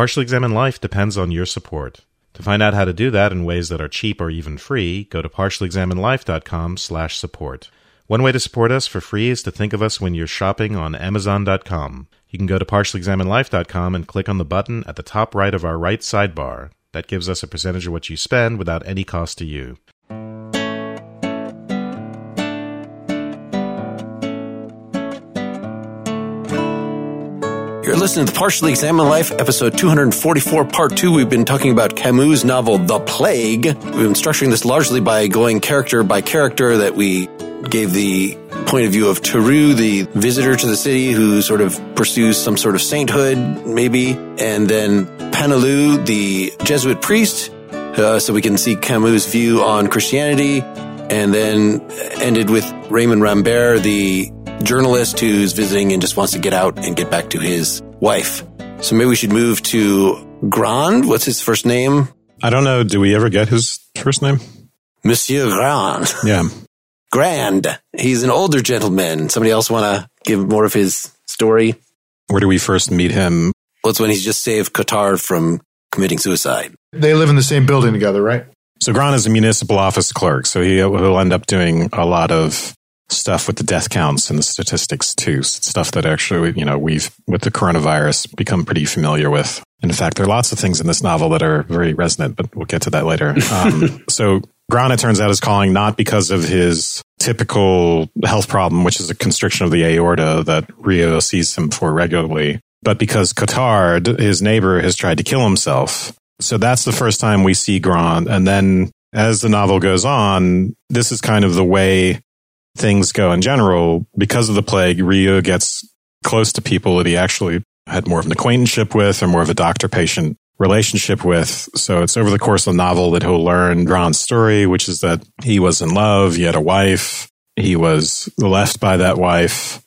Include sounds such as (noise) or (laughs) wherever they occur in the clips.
Partially Examined Life depends on your support. To find out how to do that in ways that are cheap or even free, go to partiallyexaminedlife.com slash support. One way to support us for free is to think of us when you're shopping on Amazon.com. You can go to partiallyexaminedlife.com and click on the button at the top right of our right sidebar. That gives us a percentage of what you spend without any cost to you. You're listening to the Partially Examined Life, episode 244, part two. We've been talking about Camus' novel, The Plague. We've been structuring this largely by going character by character that we gave the point of view of Tarrou, the visitor to the city who sort of pursues some sort of sainthood, maybe, and then Paneloux, the Jesuit priest, uh, so we can see Camus' view on Christianity, and then ended with Raymond Rambert, the journalist who's visiting and just wants to get out and get back to his wife. So maybe we should move to Grand. What's his first name? I don't know. Do we ever get his first name? Monsieur Grand. Yeah. Grand. He's an older gentleman. Somebody else want to give more of his story? Where do we first meet him? Well, it's when he's just saved Cottard from committing suicide. They live in the same building together, right? So Grand is a municipal office clerk, so he will end up doing a lot of stuff with the death counts and the statistics too. Stuff that actually, you know, we've with the coronavirus become pretty familiar with. In fact, there are lots of things in this novel that are very resonant, but we'll get to that later. Um, (laughs) so Grand, it turns out, is calling not because of his typical health problem, which is a constriction of the aorta that Rieux sees him for regularly, but because Cottard, his neighbor, has tried to kill himself. So that's the first time we see Grand. And then as the novel goes on, this is kind of the way things go in general. Because of the plague, Rieux gets close to people that he actually had more of an acquaintanceship with or more of a doctor patient relationship with. So it's over the course of the novel that he'll learn Grand's story, which is that he was in love, he had a wife, he was left by that wife.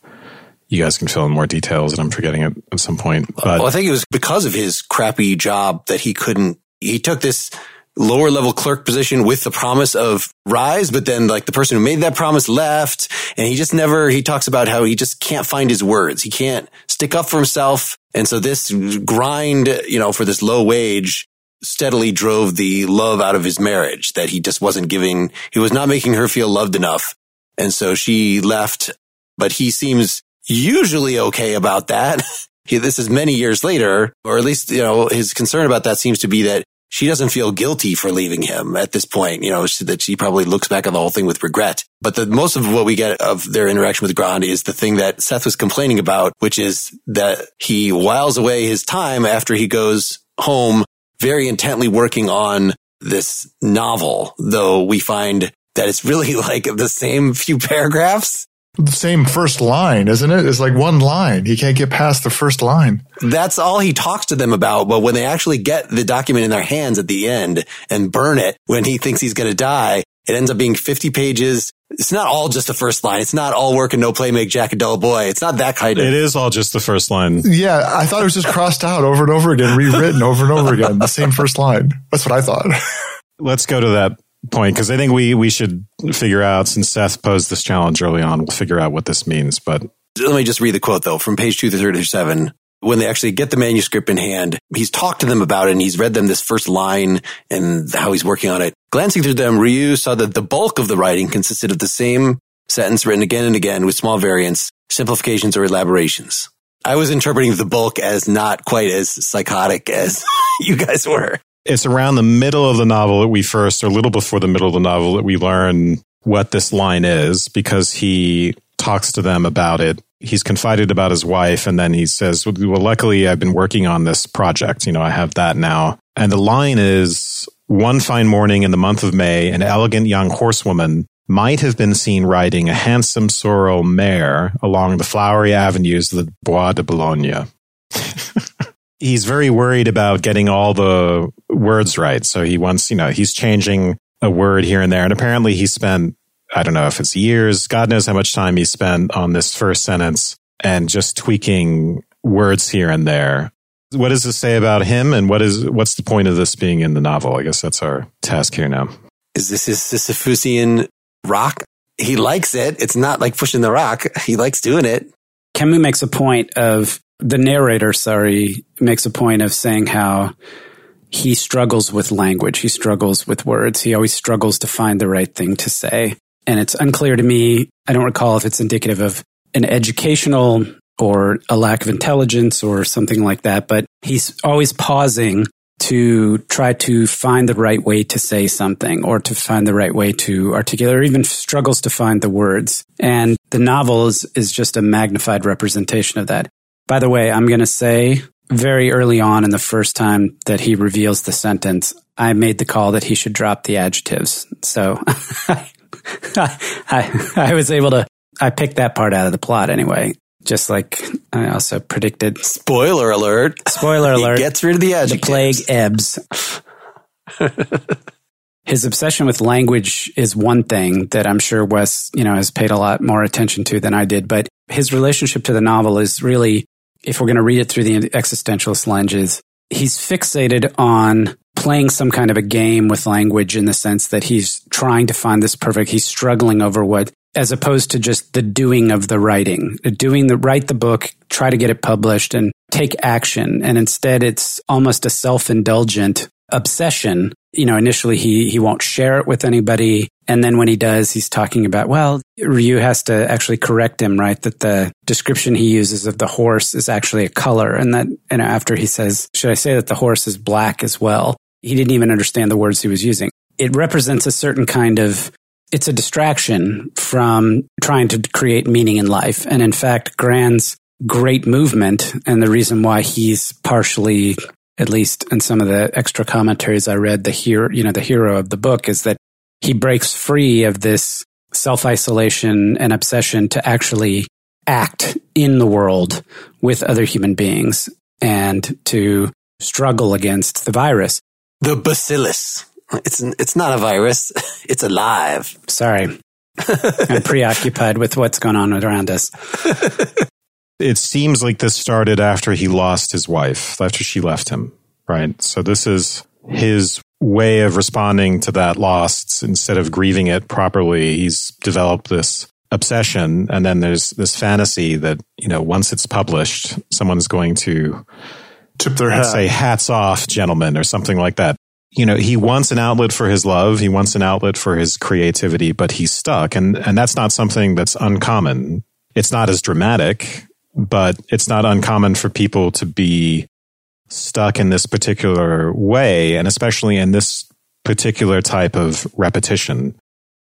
You guys can fill in more details, and I'm forgetting it at some point. But well, I think it was because of his crappy job that he couldn't. He took this lower level clerk position with the promise of rise, but then like the person who made that promise left and he just never, he talks about how he just can't find his words. He can't stick up for himself. And so this grind, you know, for this low wage steadily drove the love out of his marriage that he just wasn't giving. He was not making her feel loved enough. And so she left, but he seems usually okay about that. (laughs) He, this is many years later, or at least, you know, his concern about that seems to be that she doesn't feel guilty for leaving him at this point, you know, that she probably looks back on the whole thing with regret. But the most of what we get of their interaction with Grand is the thing that Seth was complaining about, which is that he whiles away his time after he goes home very intently working on this novel, though we find that it's really (laughs) like the same few paragraphs the same first line, isn't it? It's like one line. He can't get past the first line. That's all he talks to them about. But when they actually get the document in their hands at the end and burn it when he thinks he's going to die, it ends up being 50 pages. It's not all just the first line. It's not all work and no play make Jack a dull boy. It's not that kind of. It is all just the first line. Yeah. I thought it was just crossed out over and over again, rewritten over and over again. The same first line. That's what I thought. (laughs) Let's go to that point because I think we we should figure out since Seth posed this challenge early on, we'll figure out what this means. But let me just read the quote though from page two thirty seven. When they actually get the manuscript in hand, he's talked to them about it and he's read them this first line and how he's working on it. Glancing through them, Rieux saw that the bulk of the writing consisted of the same sentence written again and again with small variants, simplifications or elaborations. I was interpreting the bulk as not quite as psychotic as (laughs) you guys were it's around the middle of the novel that we first, or a little before the middle of the novel, that we learn what this line is because he talks to them about it. He's confided about his wife, and then he says, Well, luckily, I've been working on this project. You know, I have that now. And the line is One fine morning in the month of May, an elegant young horsewoman might have been seen riding a handsome sorrel mare along the flowery avenues of the Bois de Boulogne. (laughs) he's very worried about getting all the words right. So he wants, you know, he's changing a word here and there. And apparently he spent, I don't know if it's years, God knows how much time he spent on this first sentence and just tweaking words here and there. What does this say about him? And what is, what's the point of this being in the novel? I guess that's our task here now. Is this his Sisyphusian rock? He likes it. It's not like pushing the rock. He likes doing it. Camus makes a point of the narrator, sorry, makes a point of saying how he struggles with language. He struggles with words. He always struggles to find the right thing to say. And it's unclear to me. I don't recall if it's indicative of an educational or a lack of intelligence or something like that, but he's always pausing to try to find the right way to say something or to find the right way to articulate or even struggles to find the words. And the novel is, is just a magnified representation of that. By the way, I'm going to say very early on in the first time that he reveals the sentence, I made the call that he should drop the adjectives. So (laughs) I, I was able to, I picked that part out of the plot anyway. Just like I also predicted. Spoiler alert. Spoiler (laughs) alert. he gets rid of the adjectives. The plague ebbs. (laughs) His obsession with language is one thing that I'm sure Wes, you know, has paid a lot more attention to than I did. But his relationship to the novel is really, if we're going to read it through the existentialist lenses, he's fixated on playing some kind of a game with language in the sense that he's trying to find this perfect, he's struggling over what, as opposed to just the doing of the writing, doing the, write the book, try to get it published and take action. And instead it's almost a self-indulgent obsession. You know, initially he, he won't share it with anybody. And then when he does, he's talking about, well, Rieux has to actually correct him, right? That the description he uses of the horse is actually a color. And that, and after he says, should I say that the horse is black as well? He didn't even understand the words he was using. It represents a certain kind of, it's a distraction from trying to create meaning in life. And in fact, Grand's great movement and the reason why he's partially at least in some of the extra commentaries I read, the hero, you know, the hero of the book is that he breaks free of this self isolation and obsession to actually act in the world with other human beings and to struggle against the virus. The bacillus. It's it's not a virus. (laughs) It's alive. Sorry. (laughs) I'm preoccupied with what's going on around us. (laughs) It seems like this started after he lost his wife, after she left him, right? So this is his way of responding to that loss. Instead of grieving it properly, he's developed this obsession. And then there's this fantasy that, you know, once it's published, someone's going to Tip their hat. say hats off, gentlemen, or something like that. You know, he wants an outlet for his love. He wants an outlet for his creativity, but he's stuck. And, and that's not something that's uncommon. It's not as dramatic, but it's not uncommon for people to be stuck in this particular way. And especially in this particular type of repetition.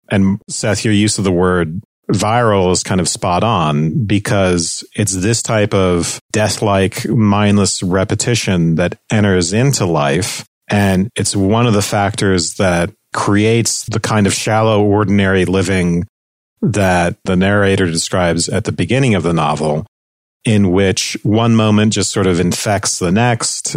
And Seth, your use of the word viral is kind of spot on because it's this type of death-like mindless repetition that enters into life. And it's one of the factors that creates the kind of shallow, ordinary living that the narrator describes at the beginning of the novel, in which one moment just sort of infects the next.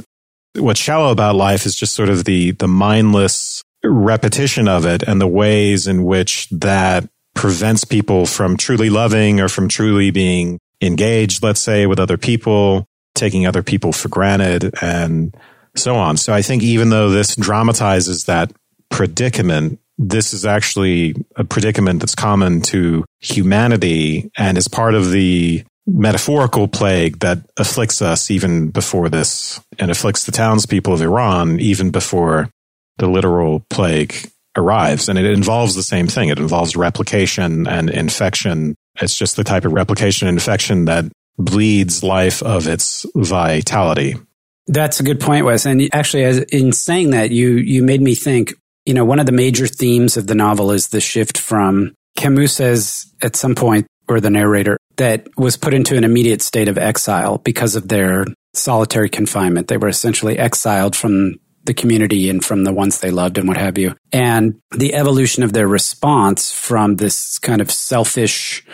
What's shallow about life is just sort of the, the mindless repetition of it and the ways in which that prevents people from truly loving or from truly being engaged, let's say, with other people, taking other people for granted and so on. So I think even though this dramatizes that predicament, this is actually a predicament that's common to humanity and is part of the metaphorical plague that afflicts us even before this and afflicts the townspeople of Oran even before the literal plague arrives. And it involves the same thing. It involves replication and infection. It's just the type of replication and infection that bleeds life of its vitality. That's a good point, Wes. And actually, as in saying that, you you made me think. You know, one of the major themes of the novel is the shift from Camus says at some point, or the narrator, that was put into an immediate state of exile because of their solitary confinement. They were essentially exiled from the community and from the ones they loved and what have you. And the evolution of their response from this kind of selfish,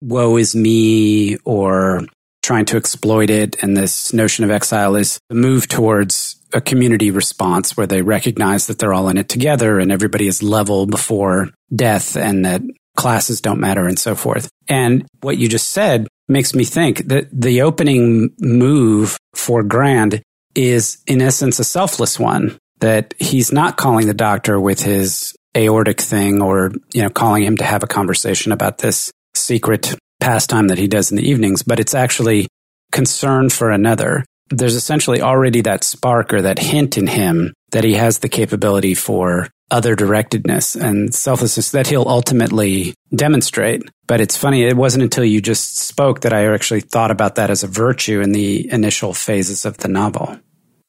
woe is me, or trying to exploit it. And this notion of exile is a move towards a community response where they recognize that they're all in it together and everybody is level before death and that classes don't matter and so forth. And what you just said makes me think that the opening move for Grand is in essence a selfless one that he's not calling the doctor with his aortic thing or, you know, calling him to have a conversation about this secret pastime that he does in the evenings, but it's actually concern for another, there's essentially already that spark or that hint in him that he has the capability for other directedness and selflessness that he'll ultimately demonstrate. But it's funny, it wasn't until you just spoke that I actually thought about that as a virtue in the initial phases of the novel.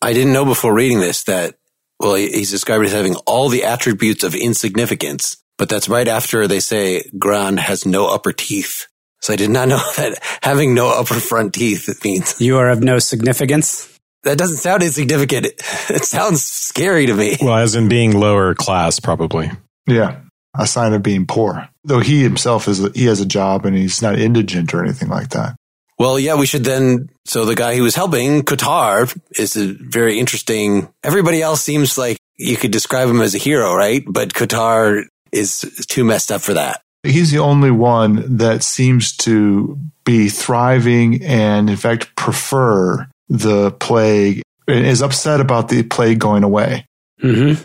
I didn't know before reading this that, well, he's described as having all the attributes of insignificance, but that's right after they say Grand has no upper teeth. So I did not (laughs) know that having no upper front teeth means you are of no significance. That doesn't sound insignificant. (laughs) It sounds scary to me. Well, as in being lower class, probably. Yeah. A sign of being poor. Though he himself is, he has a job and he's not indigent or anything like that. Well, yeah, we should then. So the guy who was helping, Cottard is a very interesting. Everybody else seems like you could describe him as a hero, right? But Cottard is too messed up for that. He's the only one that seems to be thriving and, in fact, prefer the plague and is upset about the plague going away. Mm-hmm.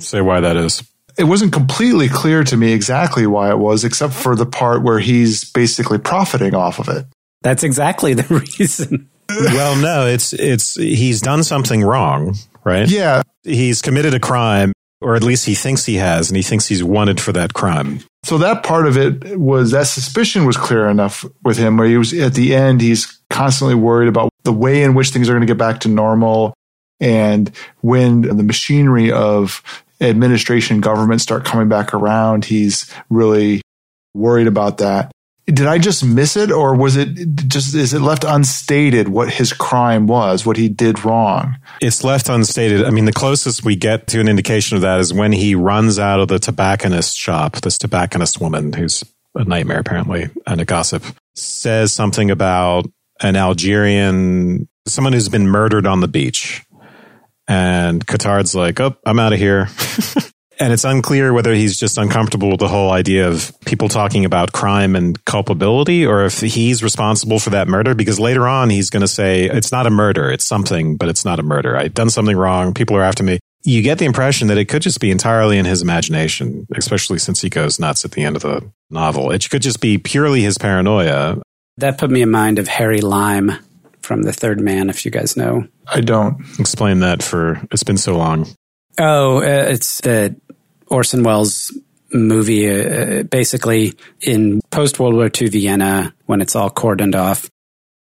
Say why that is. It wasn't completely clear to me exactly why it was, except for the part where he's basically profiting off of it. That's exactly the (laughs) reason. well, no, it's it's he's done something wrong, right? Yeah. He's committed a crime, or at least he thinks he has, and he thinks he's wanted for that crime. So that part of it was that suspicion was clear enough with him where he was at the end, he's constantly worried about the way in which things are going to get back to normal. And when the machinery of administration government start coming back around, he's really worried about that did I just miss it or was it just, is it left unstated what his crime was, what he did wrong? It's left unstated. I mean, the closest we get to an indication of that is when he runs out of the tobacconist shop, this tobacconist woman who's a nightmare apparently and a gossip says something about an Algerian, someone who's been murdered on the beach. And Cottard's like, oh, I'm out of here. (laughs) And it's unclear whether he's just uncomfortable with the whole idea of people talking about crime and culpability or if he's responsible for that murder because later on he's going to say, it's not a murder. It's something, but it's not a murder. I've done something wrong. People are after me. You get the impression that it could just be entirely in his imagination, especially since he goes nuts at the end of the novel. It could just be purely his paranoia. That put me in mind of Harry Lime from The Third Man, if you guys know. I don't. Explain that for, it's been so long. Oh, uh, it's the Orson Welles movie, uh, basically in post World War II Vienna, when it's all cordoned off.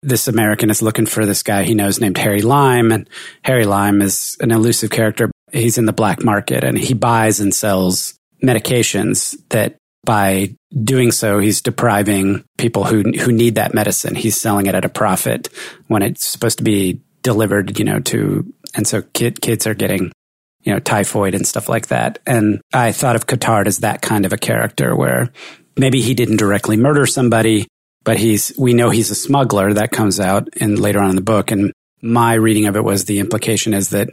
This American is looking for this guy he knows named Harry Lime, and Harry Lime is an elusive character. He's in the black market and he buys and sells medications that by doing so, he's depriving people who who need that medicine. He's selling it at a profit when it's supposed to be delivered, you know, to and so kid, kids are getting you know, typhoid and stuff like that. And I thought of Cottard as that kind of a character where maybe he didn't directly murder somebody, but he's, we know he's a smuggler. That comes out in later on in the book. And my reading of it was the implication is that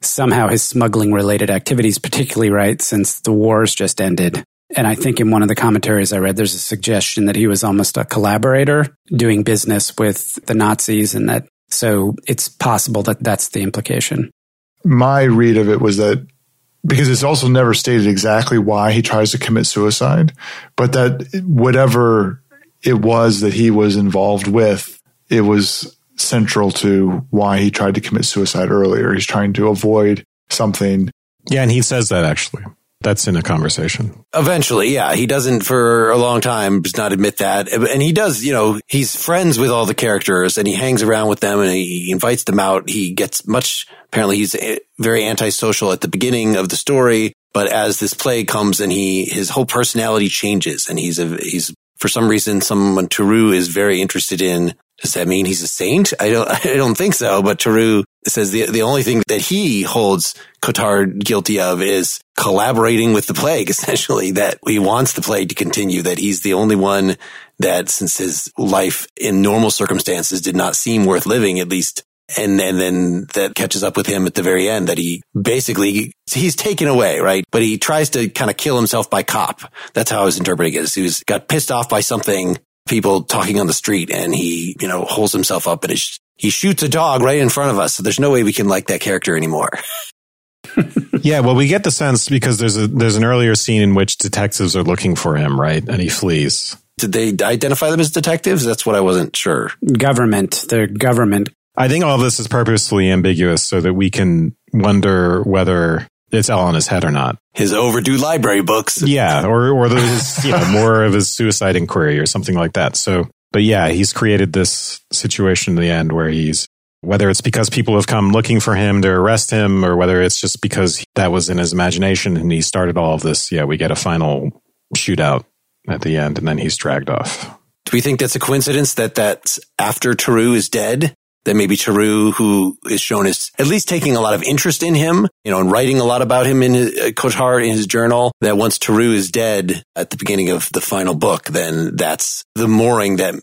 somehow his smuggling related activities, particularly right since the wars just ended. And I think in one of the commentaries I read, there's a suggestion that he was almost a collaborator doing business with the Nazis and that so it's possible that that's the implication my read of it was that because it's also never stated exactly why he tries to commit suicide, but that whatever it was that he was involved with, it was central to why he tried to commit suicide earlier. He's trying to avoid something. Yeah, and he says that actually. That's in a conversation. Eventually, yeah. He doesn't for a long time does not admit that. And he does, you know, he's friends with all the characters and he hangs around with them and he invites them out. He gets much, apparently he's very antisocial at the beginning of the story. But as this plague comes and he, his whole personality changes and he's a, he's for some reason, someone Tarrou is very interested in does that mean he's a saint? I don't, (laughs) I don't think so. But Tarrou says the, the only thing that he holds Cottard guilty of is collaborating with the plague, (laughs) essentially, that he wants the plague to continue, that he's the only one that since his life in normal circumstances did not seem worth living, at least and and then that catches up with him at the very end that he basically he's taken away right? But he tries to kind of kill himself by cop. That's how i was interpreting it. He was got pissed off by something people talking on the street and he, you know, holds himself up and he shoots a dog right in front of us. So there's no way we can like that character anymore. (laughs) yeah, well, we get the sense because there's a there's an earlier scene in which detectives are looking for him, right? And he flees. Did they identify them as detectives? That's what I wasn't sure. Government, they're government. I think all this is purposely ambiguous so that we can wonder whether it's all in his head or not. His overdue library books. Yeah, or or there's you know more of his suicide inquiry or something like that. So, but yeah, he's created this situation in the end where he's whether it's because people have come looking for him to arrest him or whether it's just because that was in his imagination and he started all of this. Yeah, we get a final shootout at the end and then he's dragged off. Do we think that's a coincidence that that's after Tarrou is dead? That maybe Tarrou, who is shown as at least taking a lot of interest in him, you know, and writing a lot about him in his, uh, in his journal, that once Tarrou is dead at the beginning of the final book, then that's the mooring that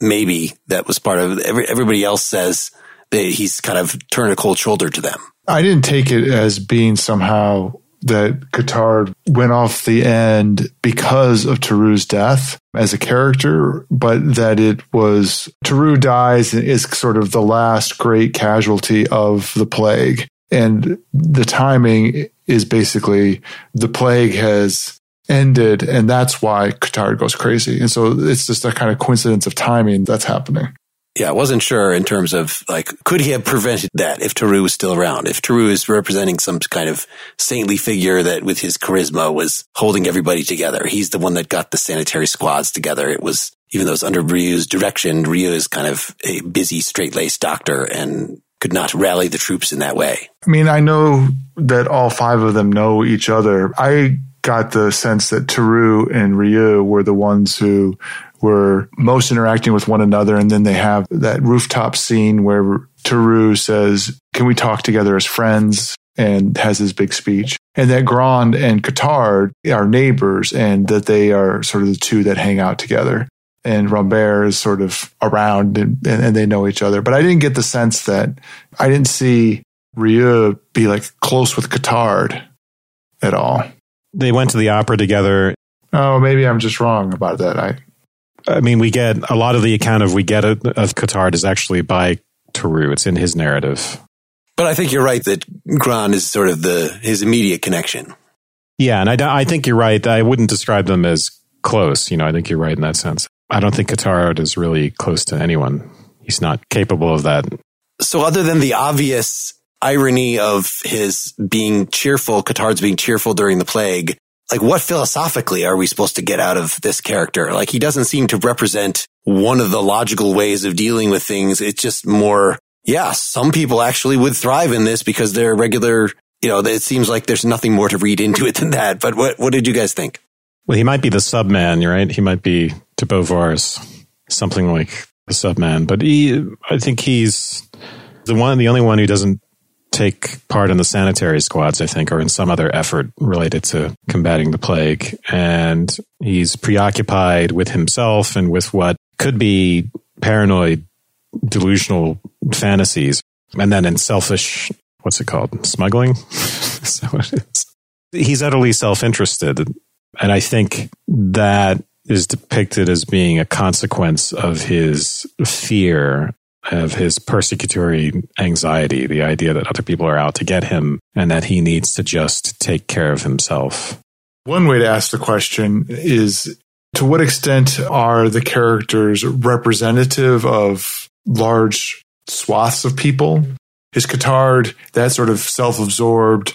maybe that was part of every, everybody else says that he's kind of turned a cold shoulder to them. I didn't take it as being somehow that Cottard went off the end because of Tarrou's death as a character, but that it was Tarrou dies and is sort of the last great casualty of the plague. And the timing is basically the plague has ended, and that's why Cottard goes crazy. And so it's just a kind of coincidence of timing that's happening. Yeah, I wasn't sure in terms of like, could he have prevented that if Tarrou was still around? If Tarrou is representing some kind of saintly figure that with his charisma was holding everybody together. He's the one that got the sanitary squads together. It was, even though it's under Rieux's direction, Rieux is kind of a busy, straight-laced doctor and could not rally the troops in that way. I mean, I know that all five of them know each other. I got the sense that Tarrou and Rieux were the ones who were most interacting with one another. And then they have that rooftop scene where Tarrou says, Can we talk together as friends? and has his big speech. And that Grand and Cottard are neighbors and that they are sort of the two that hang out together. And Rambert is sort of around and, and they know each other. But I didn't get the sense that I didn't see Rieux be like close with Cottard at all. They went to the opera together. Oh, maybe I'm just wrong about that. I I mean, we get a lot of the account of we get of Cottard is actually by Tarrou. It's in his narrative. But I think you're right that Grand is sort of the his immediate connection. Yeah, and I, I think you're right. I wouldn't describe them as close. You know, I think you're right in that sense. I don't think Cottard is really close to anyone. He's not capable of that. So, other than the obvious irony of his being cheerful, Cottard's being cheerful during the plague, like what philosophically are we supposed to get out of this character? Like he doesn't seem to represent one of the logical ways of dealing with things. It's just more, yeah, some people actually would thrive in this because they're regular, you know, it seems like there's nothing more to read into it than that. But what, what did you guys think? Well, he might be the subman, right? He might be de Beauvoir's something like the subman, but he, I think he's the one, the only one who doesn't take part in the sanitary squads, I think, or in some other effort related to combating the plague. And he's preoccupied with himself and with what could be paranoid, delusional fantasies. And then in selfish, what's it called? Smuggling? (laughs) so it is. He's utterly self interested. And I think that is depicted as being a consequence of his fear of his persecutory anxiety, the idea that other people are out to get him and that he needs to just take care of himself. One way to ask the question is to what extent are the characters representative of large swaths of people? Is Cottard that sort of self absorbed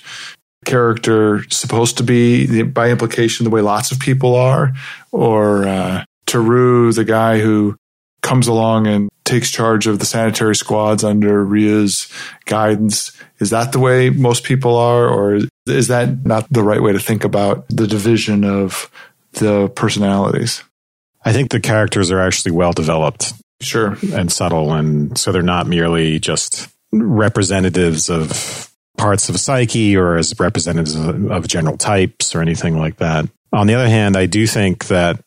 character supposed to be, by implication, the way lots of people are? Or uh, Tarrou, the guy who comes along and takes charge of the sanitary squads under Rieux's guidance. Is that the way most people are, or is that not the right way to think about the division of the personalities? I think the characters are actually well developed. Sure. And subtle. And so they're not merely just representatives of parts of a psyche or as representatives of general types or anything like that. On the other hand, I do think that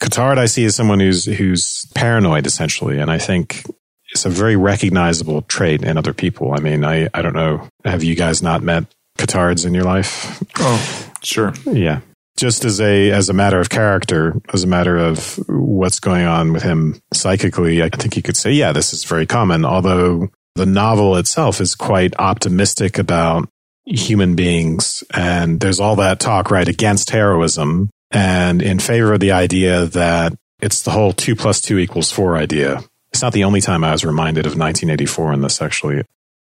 Cottard I see as someone who's who's paranoid essentially, and I think it's a very recognizable trait in other people. I mean, I I don't know. Have you guys not met Cottards in your life? Oh, sure. Yeah. Just as a as a matter of character, as a matter of what's going on with him psychically, I think you could say, yeah, this is very common. Although the novel itself is quite optimistic about human beings, and there's all that talk right against heroism and in favor of the idea that It's the whole two plus two equals four idea. It's not the only time I was reminded of 1984 in this, actually.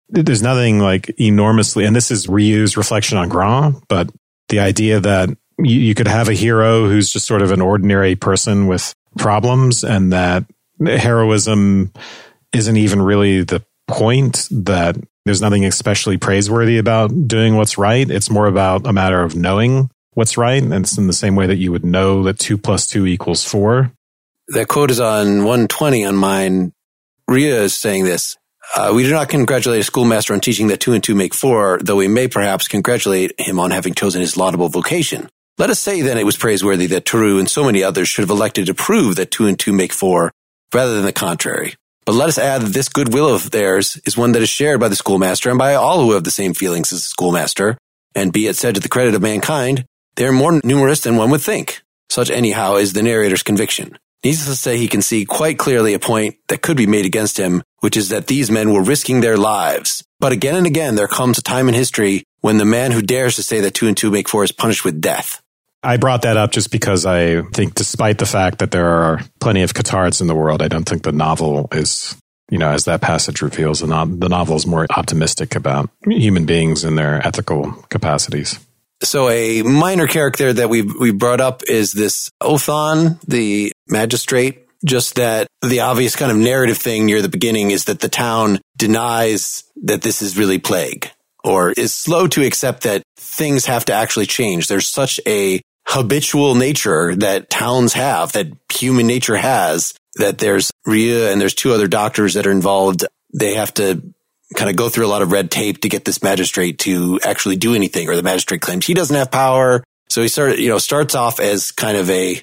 There's nothing like enormously, and this is reused reflection on Grand, but the idea that you, you could have a hero who's just sort of an ordinary person with problems and that heroism isn't even really the point that there's nothing especially praiseworthy about doing what's right. It's more about a matter of knowing what's right. And it's in the same way that you would know that two plus two equals four. That quote is on 120 on mine. Rieux is saying this. Uh, we do not congratulate a schoolmaster on teaching that two and two make four, though we may perhaps congratulate him on having chosen his laudable vocation. Let us say then it was praiseworthy that Tarrou and so many others should have elected to prove that two and two make four rather than the contrary. But let us add that this goodwill of theirs is one that is shared by the schoolmaster and by all who have the same feelings as the schoolmaster. And be it said to the credit of mankind, they are more numerous than one would think. Such anyhow is the narrator's conviction. Needless to say, he can see quite clearly a point that could be made against him, which is that these men were risking their lives. But again and again, there comes a time in history when the man who dares to say that two and two make four is punished with death. I brought that up just because I think, despite the fact that there are plenty of Cottards in the world, I don't think the novel is, you know, as that passage reveals, the novel is more optimistic about human beings and their ethical capacities. So a minor character that we we brought up is this Othon, the magistrate. Just that the obvious kind of narrative thing near the beginning is that the town denies that this is really plague or is slow to accept that things have to actually change. There's such a habitual nature that towns have, that human nature has, that there's Rieux and there's two other doctors that are involved. They have to kind of go through a lot of red tape to get this magistrate to actually do anything, or the magistrate claims he doesn't have power. So he started, you know, starts off as kind of a,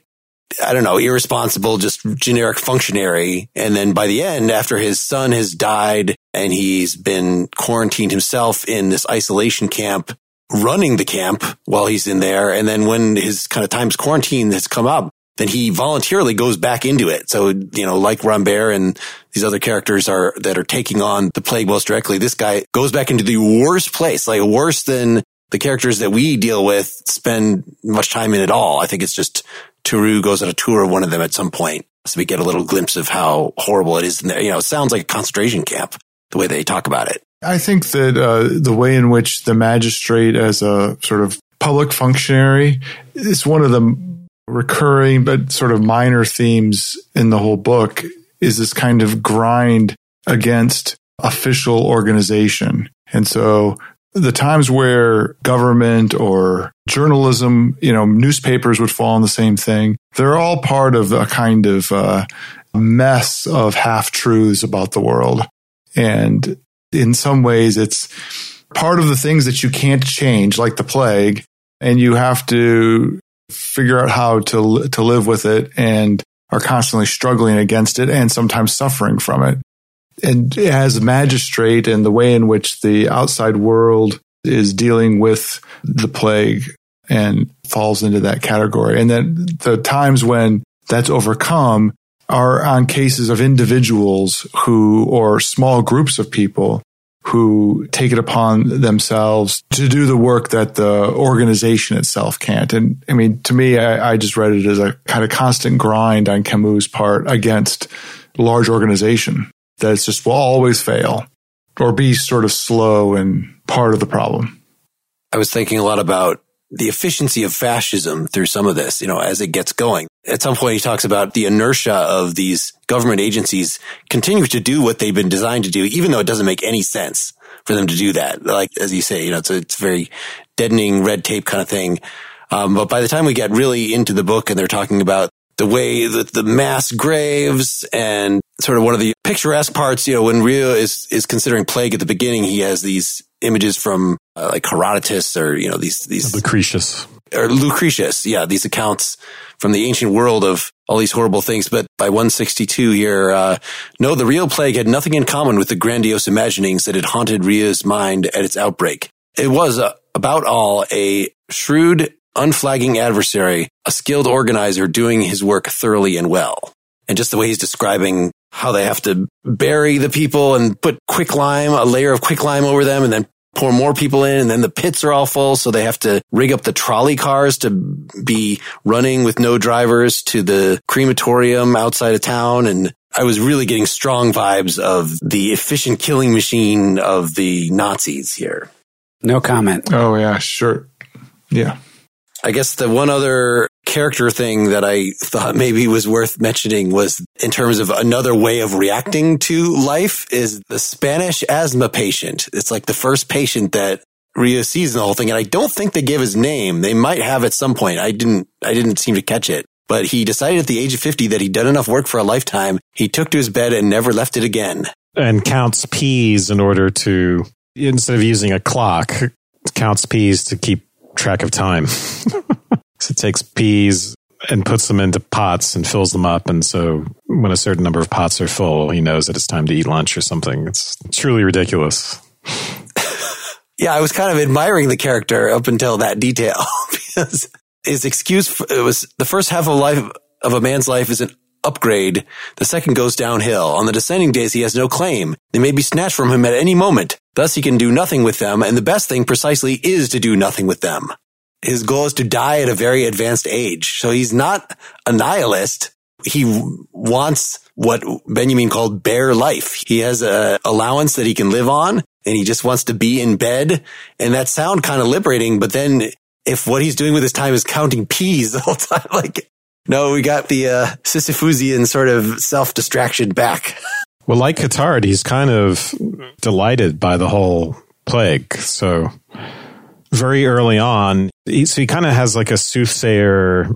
I don't know, irresponsible, just generic functionary. And then by the end, after his son has died and he's been quarantined himself in this isolation camp, running the camp while he's in there. And then when his kind of time's quarantine has come up, then he voluntarily goes back into it. So, you know, like Rambert and these other characters are that are taking on the plague most directly, this guy goes back into the worst place, like worse than the characters that we deal with spend much time in at all. I think it's just Tarrou goes on a tour of one of them at some point. So we get a little glimpse of how horrible it is in there. You know, it sounds like a concentration camp, the way they talk about it. I think that uh, the way in which the magistrate, as a sort of public functionary, is one of the recurring but sort of minor themes in the whole book. Is this kind of grind against official organization, and so the times where government or journalism, you know, newspapers would fall on the same thing. They're all part of a kind of uh, mess of half truths about the world. And in some ways, it's part of the things that you can't change, like the plague, and you have to figure out how to to live with it, and are constantly struggling against it, and sometimes suffering from it. And as a magistrate, and the way in which the outside world is dealing with the plague and falls into that category, and then the times when that's overcome are on cases of individuals who, or small groups of people who take it upon themselves to do the work that the organization itself can't. And I mean, to me, I, I just read it as a kind of constant grind on Camus' part against large organization that it's just will always fail or be sort of slow and part of the problem. I was thinking a lot about the efficiency of fascism through some of this, you know, as it gets going. At some point, he talks about the inertia of these government agencies continue to do what they've been designed to do, even though it doesn't make any sense for them to do that. Like, as you say, you know, it's a, it's a very deadening red tape kind of thing. Um, but by the time we get really into the book and they're talking about the way that the mass graves and sort of one of the picturesque parts, you know, when Rieux is, is considering plague at the beginning, he has these images from uh, like Herodotus or, you know, these, these Lucretius or Lucretius. Yeah. These accounts from the ancient world of all these horrible things. But by 162 here, uh, no, the real plague had nothing in common with the grandiose imaginings that had haunted Rieux's mind at its outbreak. It was uh, about all a shrewd, unflagging adversary, a skilled organizer doing his work thoroughly and well. And just the way he's describing how they have to bury the people and put quicklime, a layer of quicklime over them and then pour more people in and then the pits are all full. So they have to rig up the trolley cars to be running with no drivers to the crematorium outside of town. And I was really getting strong vibes of the efficient killing machine of the Nazis here. No comment. Oh yeah, sure. Yeah. I guess the one other character thing that I thought maybe was worth mentioning was in terms of another way of reacting to life is the Spanish asthma patient. It's like the first patient that Rieux sees in the whole thing. And I don't think they give his name. They might have at some point. I didn't, I didn't seem to catch it, but he decided at the age of 50 that he'd done enough work for a lifetime. He took to his bed and never left it again. And counts peas in order to, instead of using a clock, counts peas to keep track of time. (laughs) so it takes peas and puts them into pots and fills them up. And so when a certain number of pots are full, he knows that it's time to eat lunch or something. It's truly ridiculous. (laughs) yeah, I was kind of admiring the character up until that detail (laughs) because his excuse for, it was the first half of life of a man's life is an upgrade. The second goes downhill. On the descending days, he has no claim. They may be snatched from him at any moment. Thus, he can do nothing with them. And the best thing precisely is to do nothing with them. His goal is to die at a very advanced age. So he's not a nihilist. He wants what Benjamin called bare life. He has a allowance that he can live on and he just wants to be in bed. And that sound kind of liberating. But then if what he's doing with his time is counting peas (laughs) the whole time, like, no, we got the uh, Sisyphusian sort of self distraction back. (laughs) Well, like Cottard, he's kind of delighted by the whole plague. So very early on, he, so he kind of has like a soothsayer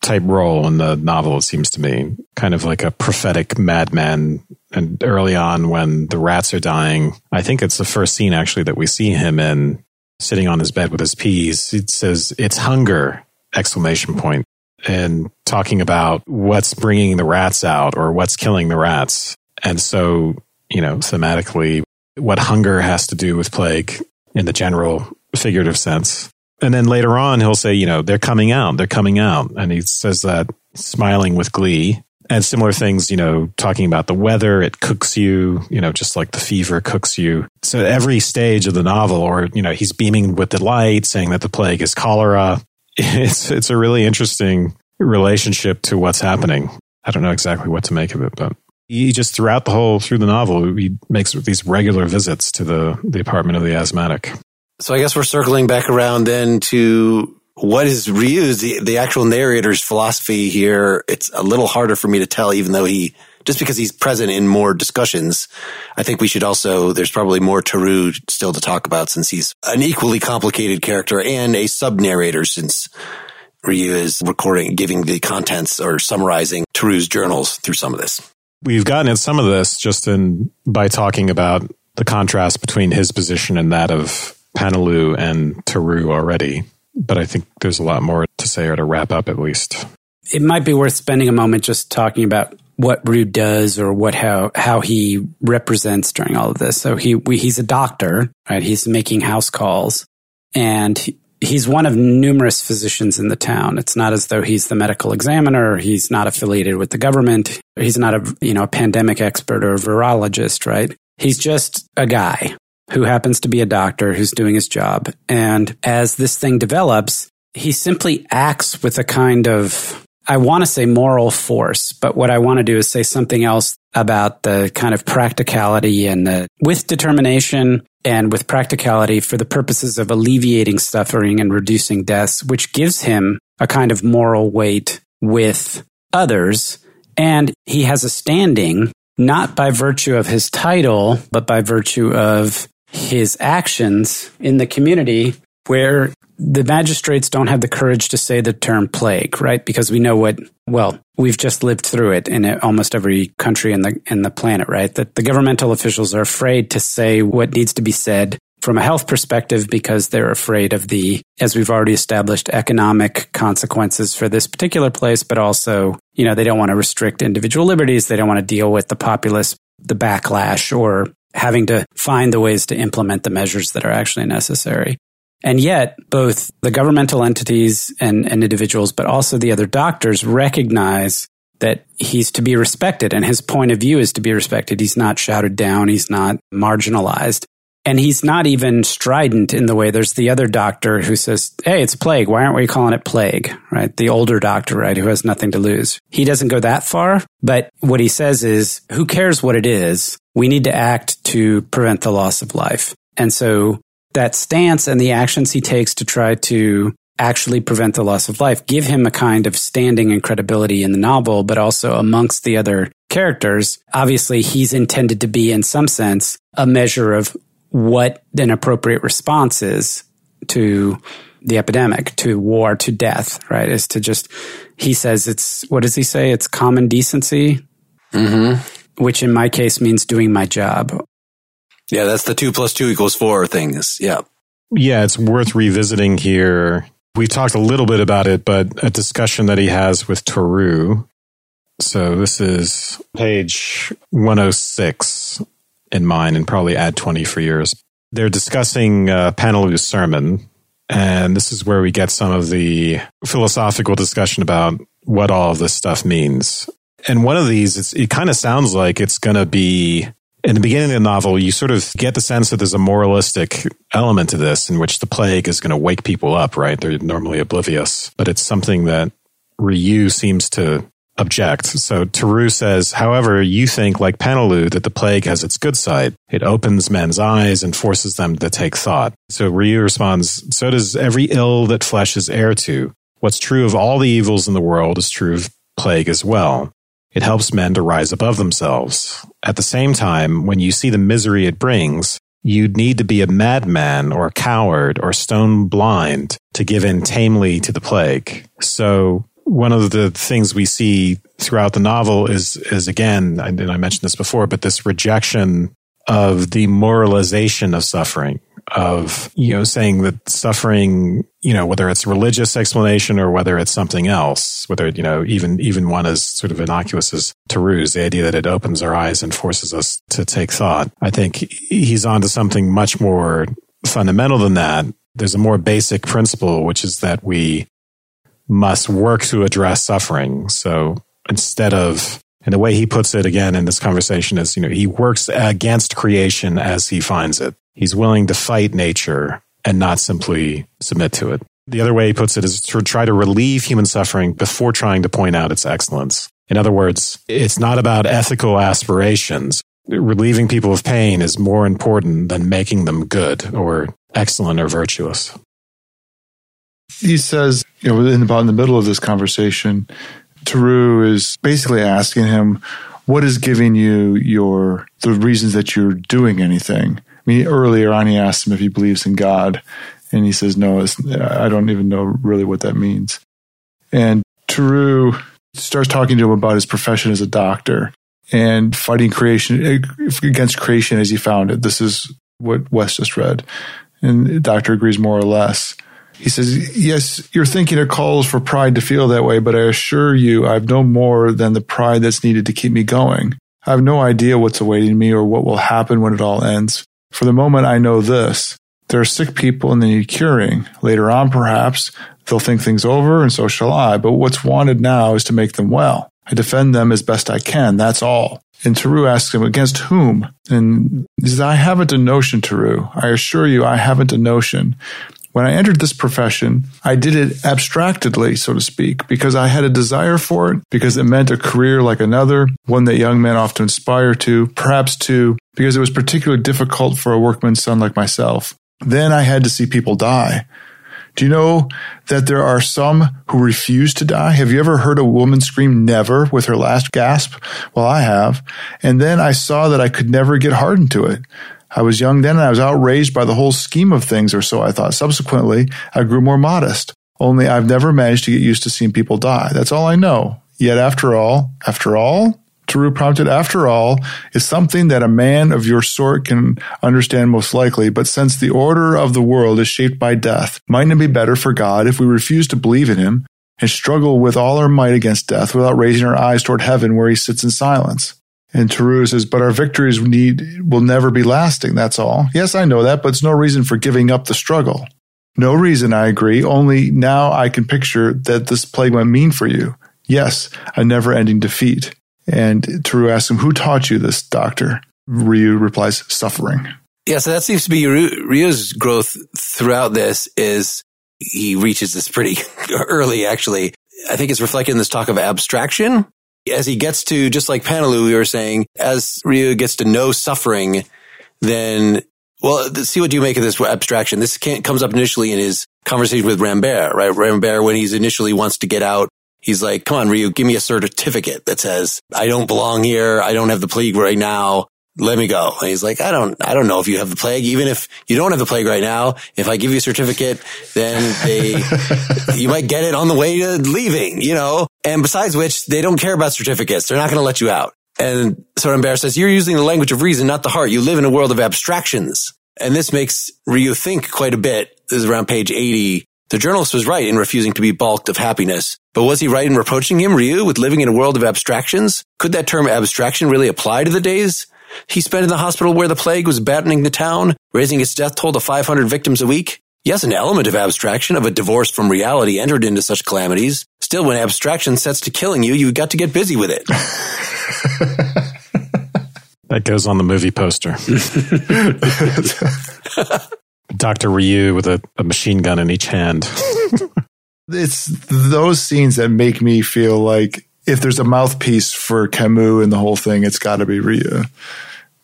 type role in the novel, it seems to me, kind of like a prophetic madman. And early on, when the rats are dying, I think it's the first scene actually that we see him in sitting on his bed with his peas. It says, it's hunger, exclamation point. and talking about what's bringing the rats out or what's killing the rats. And so, you know, thematically, what hunger has to do with plague in the general figurative sense. And then later on, he'll say, you know, they're coming out, they're coming out. And he says that smiling with glee. And similar things, you know, talking about the weather, it cooks you, you know, just like the fever cooks you. So every stage of the novel, or, you know, he's beaming with delight, saying that the plague is cholera (laughs) it's it's a really interesting relationship to what's happening. I don't know exactly what to make of it, but he just throughout the whole through the novel he makes these regular visits to the the apartment of the asthmatic. So I guess we're circling back around then to what is Rieux's the, the actual narrator's philosophy here. It's a little harder for me to tell, even though he just because he's present in more discussions, I think we should also, there's probably more Tarrou still to talk about since he's an equally complicated character and a sub narrator since Rieux is recording, giving the contents or summarizing Tarrou's journals through some of this. We've gotten at some of this just in by talking about the contrast between his position and that of Paneloux and Tarrou already. But I think there's a lot more to say or to wrap up at least. It might be worth spending a moment just talking about what Rieux does or what how how he represents during all of this. So he we, he's a doctor, right? He's making house calls, and he, he's one of numerous physicians in the town. It's not as though he's the medical examiner. He's not affiliated with the government. He's not a you know a pandemic expert or a virologist, right? He's just a guy who happens to be a doctor who's doing his job. And as this thing develops, he simply acts with a kind of I want to say moral force, but what I want to do is say something else about the kind of practicality and the, with determination and with practicality for the purposes of alleviating suffering and reducing deaths, which gives him a kind of moral weight with others. And he has a standing not by virtue of his title, but by virtue of his actions in the community where the magistrates don't have the courage to say the term plague, right? Because we know what, well, we've just lived through it in almost every country in the, in the planet, right? That the governmental officials are afraid to say what needs to be said from a health perspective because they're afraid of the, as we've already established, economic consequences for this particular place, but also, you know, they don't want to restrict individual liberties. They don't want to deal with the populace, the backlash, or having to find the ways to implement the measures that are actually necessary. And yet, both the governmental entities and, and individuals, but also the other doctors recognize that he's to be respected and his point of view is to be respected. He's not shouted down. He's not marginalized. And he's not even strident in the way there's the other doctor who says, Hey, it's plague. Why aren't we calling it plague? Right? The older doctor, right? Who has nothing to lose. He doesn't go that far, but what he says is, who cares what it is? We need to act to prevent the loss of life. And so that stance and the actions he takes to try to actually prevent the loss of life give him a kind of standing and credibility in the novel, but also amongst the other characters. Obviously, he's intended to be, in some sense, a measure of what an appropriate response is to the epidemic, to war, to death, right? Is to just, he says it's, what does he say? It's common decency, Mm-hmm. which in my case means doing my job. Yeah, that's the two plus two equals four things. Yeah. Yeah, it's worth revisiting here. We talked a little bit about it, but a discussion that he has with Tarrou. So this is page 106 in mine and probably add 20 for yours. They're discussing uh, Paneloux's sermon, and this is where we get some of the philosophical discussion about what all of this stuff means. And one of these, it kind of sounds like it's going to be in the beginning of the novel, you sort of get the sense that there's a moralistic element to this in which the plague is going to wake people up, right? They're normally oblivious, but it's something that Rieux seems to object. So Tarrou says, however, you think like Paneloux that the plague has its good side. It opens men's eyes and forces them to take thought. So Rieux responds, so does every ill that flesh is heir to. What's true of all the evils in the world is true of plague as well. It helps men to rise above themselves. At the same time, when you see the misery it brings, you'd need to be a madman or a coward or stone blind to give in tamely to the plague. So one of the things we see throughout the novel is, is again, and I mentioned this before, but this rejection of the moralization of suffering, of, you know, saying that suffering, you know, whether it's religious explanation or whether it's something else, whether, you know, even, even one as sort of innocuous as Tarrou's, the idea that it opens our eyes and forces us to take thought. I think he's onto something much more fundamental than that. There's a more basic principle, which is that we must work to address suffering. So instead of and the way he puts it again in this conversation is, you know, he works against creation as he finds it. He's willing to fight nature and not simply submit to it. The other way he puts it is to try to relieve human suffering before trying to point out its excellence. In other words, it's not about ethical aspirations. Relieving people of pain is more important than making them good or excellent or virtuous. He says, you know, in about in the middle of this conversation, Tarrou is basically asking him, what is giving you your the reasons that you're doing anything? I mean, earlier on, he asked him if he believes in God, and he says, "No, I don't even know really what that means." And Tarrou starts talking to him about his profession as a doctor and fighting creation against creation as he found it. This is what Wes just read, and the doctor agrees more or less. He says, Yes, you're thinking it calls for pride to feel that way, but I assure you, I've no more than the pride that's needed to keep me going. I have no idea what's awaiting me or what will happen when it all ends. For the moment, I know this. There are sick people and they need curing. Later on, perhaps, they'll think things over, and so shall I. But what's wanted now is to make them well. I defend them as best I can. That's all. And Tarrou asks him, Against whom? And he says, I haven't a notion, Tarrou. I assure you, I haven't a notion. When I entered this profession, I did it abstractedly, so to speak, because I had a desire for it, because it meant a career like another, one that young men often aspire to, perhaps to, because it was particularly difficult for a workman's son like myself. Then I had to see people die. Do you know that there are some who refuse to die? Have you ever heard a woman scream never with her last gasp? Well, I have. And then I saw that I could never get hardened to it. I was young then and I was outraged by the whole scheme of things, or so I thought. Subsequently, I grew more modest. Only I've never managed to get used to seeing people die. That's all I know. Yet after all, after all, Tarrou prompted, after all, is something that a man of your sort can understand most likely. But since the order of the world is shaped by death, mightn't it be better for God if we refuse to believe in him and struggle with all our might against death without raising our eyes toward heaven where he sits in silence? And Tarrou says, but our victories need will never be lasting. That's all. Yes, I know that, but it's no reason for giving up the struggle. No reason, I agree. Only now I can picture that this plague might mean for you. Yes, a never ending defeat. And Tarrou asks him, Who taught you this, doctor? Rieux replies, Suffering. Yeah, so that seems to be Rieux's growth throughout this is he reaches this pretty (laughs) early, actually. I think it's reflected in this talk of abstraction. As he gets to, just like Paneloux, we were saying, as Rieux gets to know suffering, then, well, see what do you make of this abstraction? This comes up initially in his conversation with Rambert, right? Rambert, when he's initially wants to get out, he's like, come on, Rieux, give me a certificate that says, I don't belong here. I don't have the plague right now let me go. And he's like, I don't, I don't know if you have the plague. Even if you don't have the plague right now, if I give you a certificate, then they, (laughs) you might get it on the way to leaving, you know? And besides which, they don't care about certificates. They're not going to let you out. And Sorambert says, you're using the language of reason, not the heart. You live in a world of abstractions. And this makes Rieux think quite a bit. This is around page 80. The journalist was right in refusing to be balked of happiness. But was he right in reproaching him, Rieux, with living in a world of abstractions? Could that term abstraction really apply to the days he spent in the hospital where the plague was battening the town, raising its death toll to 500 victims a week. Yes, an element of abstraction, of a divorce from reality entered into such calamities. Still, when abstraction sets to killing you, you've got to get busy with it. (laughs) that goes on the movie poster. (laughs) Dr. Rieux with a, a machine gun in each hand. (laughs) it's those scenes that make me feel like if there's a mouthpiece for Camus in the whole thing, it's got to be Rieux.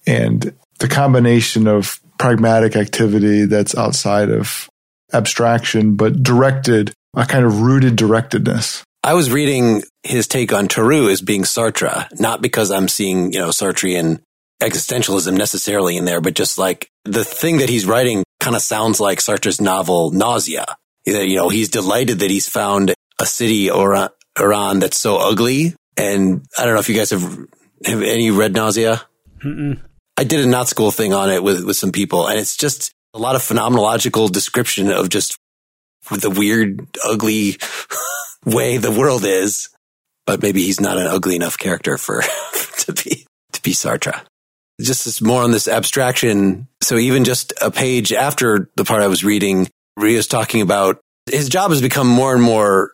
And the combination of pragmatic activity that's outside of abstraction, but directed, a kind of rooted directedness. I was reading his take on Tarrou as being Sartre, not because I'm seeing, you know, Sartrean existentialism necessarily in there, but just like the thing that he's writing kind of sounds like Sartre's novel Nausea. You know, he's delighted that he's found a city or Oran that's so ugly. And I don't know if you guys have, have any read Nausea? Mm-mm. I did a not school thing on it with, with some people and it's just a lot of phenomenological description of just the weird, ugly (laughs) way the world is. But maybe he's not an ugly enough character for, (laughs) to be, to be Sartre. Just more on this abstraction. So even just a page after the part I was reading, Rieux's talking about his job has become more and more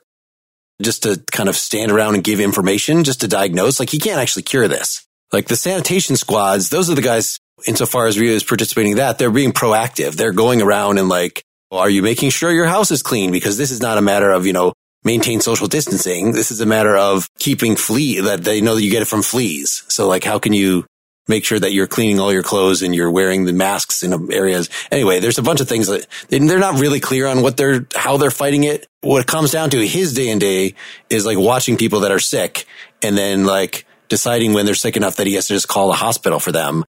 just to kind of stand around and give information, just to diagnose. Like he can't actually cure this. Like the sanitation squads, those are the guys, insofar as Rieux is participating in that, they're being proactive. They're going around and like, well, are you making sure your house is clean? Because this is not a matter of, you know, maintain social distancing. This is a matter of keeping flea that they know that you get it from fleas. So like, how can you make sure that you're cleaning all your clothes and you're wearing the masks in areas. Anyway, there's a bunch of things that they're not really clear on what they're, how they're fighting it. What it comes down to his day and day is like watching people that are sick and then like deciding when they're sick enough that he has to just call the hospital for them.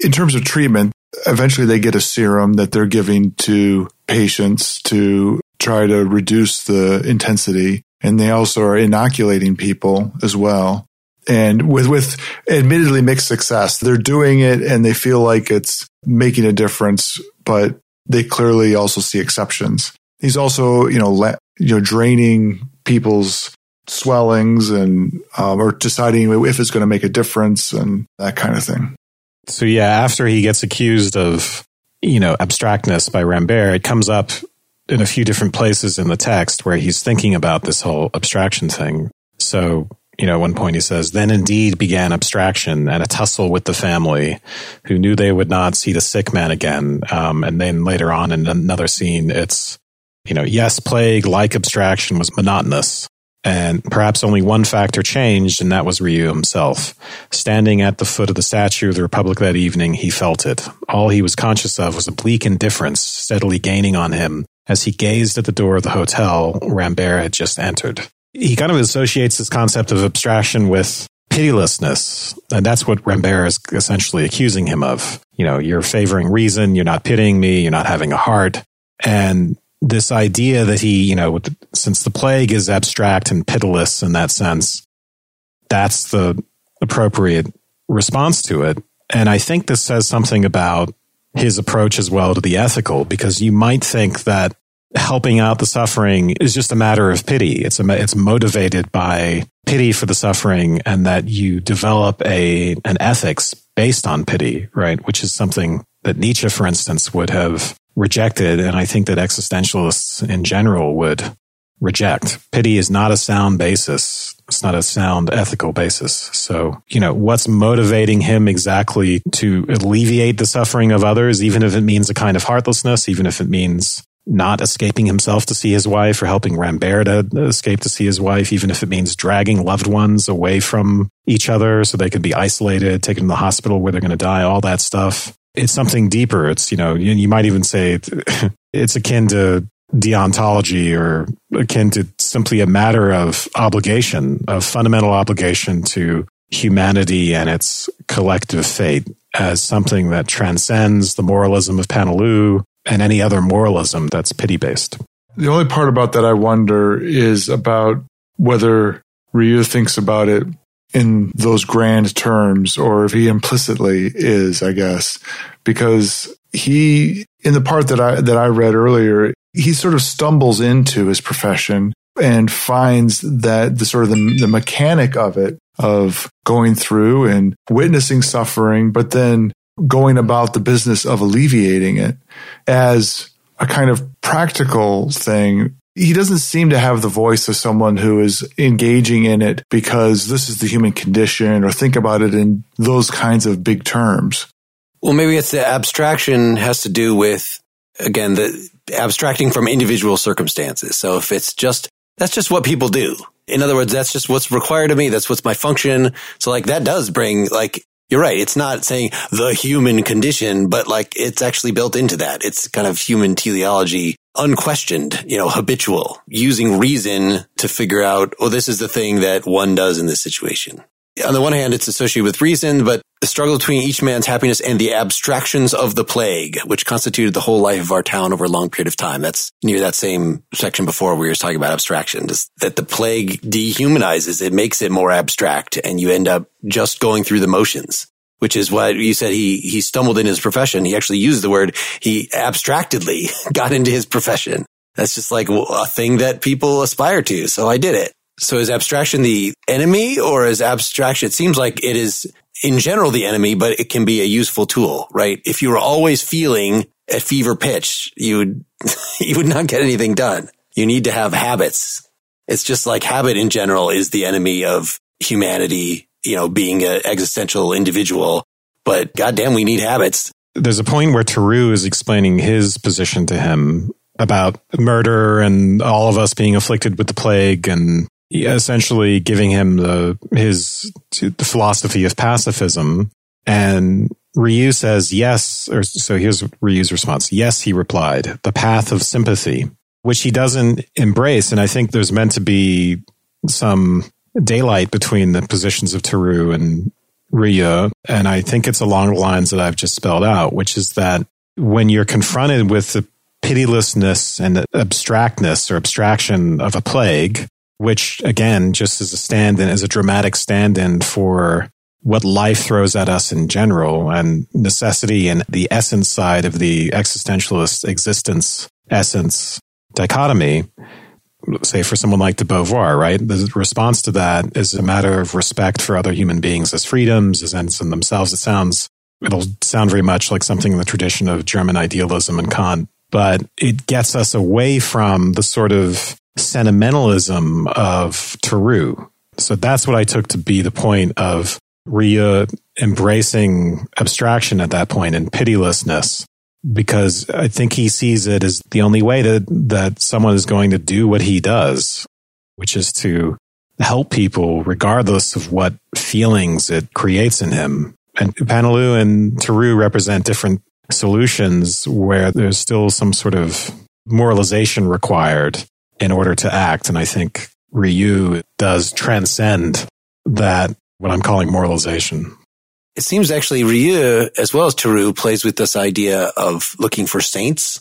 In terms of treatment, eventually they get a serum that they're giving to patients to try to reduce the intensity. And they also are inoculating people as well and with with admittedly mixed success. They're doing it and they feel like it's making a difference, but they clearly also see exceptions. He's also, you know, le- you know, draining people's swellings and um, or deciding if it's going to make a difference and that kind of thing. So yeah, after he gets accused of you know abstractness by Rambert, it comes up in a few different places in the text where he's thinking about this whole abstraction thing. So you know, at one point he says, then indeed began abstraction and a tussle with the family who knew they would not see the sick man again. Um, and then later on in another scene, it's, you know, yes, plague, like abstraction, was monotonous. And perhaps only one factor changed, and that was Rieux himself. Standing at the foot of the statue of the Republic that evening, he felt it. All he was conscious of was a bleak indifference steadily gaining on him as he gazed at the door of the hotel Rambert had just entered he kind of associates this concept of abstraction with pitilessness. And that's what Rambert is essentially accusing him of. You know, you're favoring reason, you're not pitying me, you're not having a heart. And this idea that he, you know, since the plague is abstract and pitiless in that sense, that's the appropriate response to it. And I think this says something about his approach as well to the ethical, because you might think that helping out the suffering is just a matter of pity. It's a, it's motivated by pity for the suffering and that you develop a, an ethics based on pity, right? Which is something that Nietzsche, for instance, would have rejected. And I think that existentialists in general would reject. Pity is not a sound basis. It's not a sound ethical basis. So, you know, what's motivating him exactly to alleviate the suffering of others, even if it means a kind of heartlessness, even if it means not escaping himself to see his wife or helping Rambert to escape to see his wife, even if it means dragging loved ones away from each other so they could be isolated, taken to the hospital where they're going to die, all that stuff. It's something deeper. It's, you know, you might even say (laughs) it's akin to deontology or akin to simply a matter of obligation, of fundamental obligation to humanity and its collective fate as something that transcends the moralism of Paneloux and any other moralism that's pity based. The only part about that I wonder is about whether Rieux thinks about it in those grand terms or if he implicitly is, I guess, because he, in the part that I, that I read earlier, he sort of stumbles into his profession and finds that the sort of the, the mechanic of it, of going through and witnessing suffering, but then going about the business of alleviating it as a kind of practical thing. He doesn't seem to have the voice of someone who is engaging in it because this is the human condition or think about it in those kinds of big terms. Well, maybe it's the abstraction has to do with, again, the abstracting from individual circumstances. So if it's just, that's just what people do. In other words, that's just what's required of me. That's what's my function. So like that does bring like you're right. It's not saying the human condition, but like it's actually built into that. It's kind of human teleology, unquestioned, you know, habitual, using reason to figure out, oh, this is the thing that one does in this situation. On the one hand, it's associated with reason, but the struggle between each man's happiness and the abstractions of the plague, which constituted the whole life of our town over a long period of time. That's near that same section before we were talking about abstractions, that the plague dehumanizes. It makes it more abstract and you end up just going through the motions which is what you said he he stumbled in his profession. He actually used the word he abstractedly (laughs) got into his profession. That's just like a thing that people aspire to. So I did it. So is abstraction the enemy or is abstraction? It seems like it is in general the enemy, but it can be a useful tool, right? If you were always feeling at fever pitch, you would, (laughs) you would not get anything done. You need to have habits. It's just like habit in general is the enemy of humanity, you know, being an existential individual. But goddamn, we need habits. There's a point where Tarrou is explaining his position to him about murder and all of us being afflicted with the plague and essentially giving him the his the philosophy of pacifism. And Rieux says yes, or so here's Rieux's response. Yes, he replied, the path of sympathy, which he doesn't embrace. And I think there's meant to be some daylight between the positions of Tarrou and Rieux. And I think it's along the lines that I've just spelled out, which is that when you're confronted with the pitilessness and abstractness or abstraction of a plague, which again, just as a stand in, as a dramatic stand in for what life throws at us in general and necessity and the essence side of the existentialist existence essence dichotomy. Say for someone like de Beauvoir, right? The response to that is a matter of respect for other human beings as freedoms, as ends in themselves. It sounds, it'll sound very much like something in the tradition of German idealism and Kant, but it gets us away from the sort of sentimentalism of Tarrou. So that's what I took to be the point of Rieux embracing abstraction at that point and pitilessness, because I think he sees it as the only way that, that someone is going to do what he does, which is to help people regardless of what feelings it creates in him. And Paneloux and Tarrou represent different solutions where there's still some sort of moralization required in order to act. And I think Rieux does transcend that, what I'm calling moralization. It seems actually Rieux, as well as Tarrou, plays with this idea of looking for saints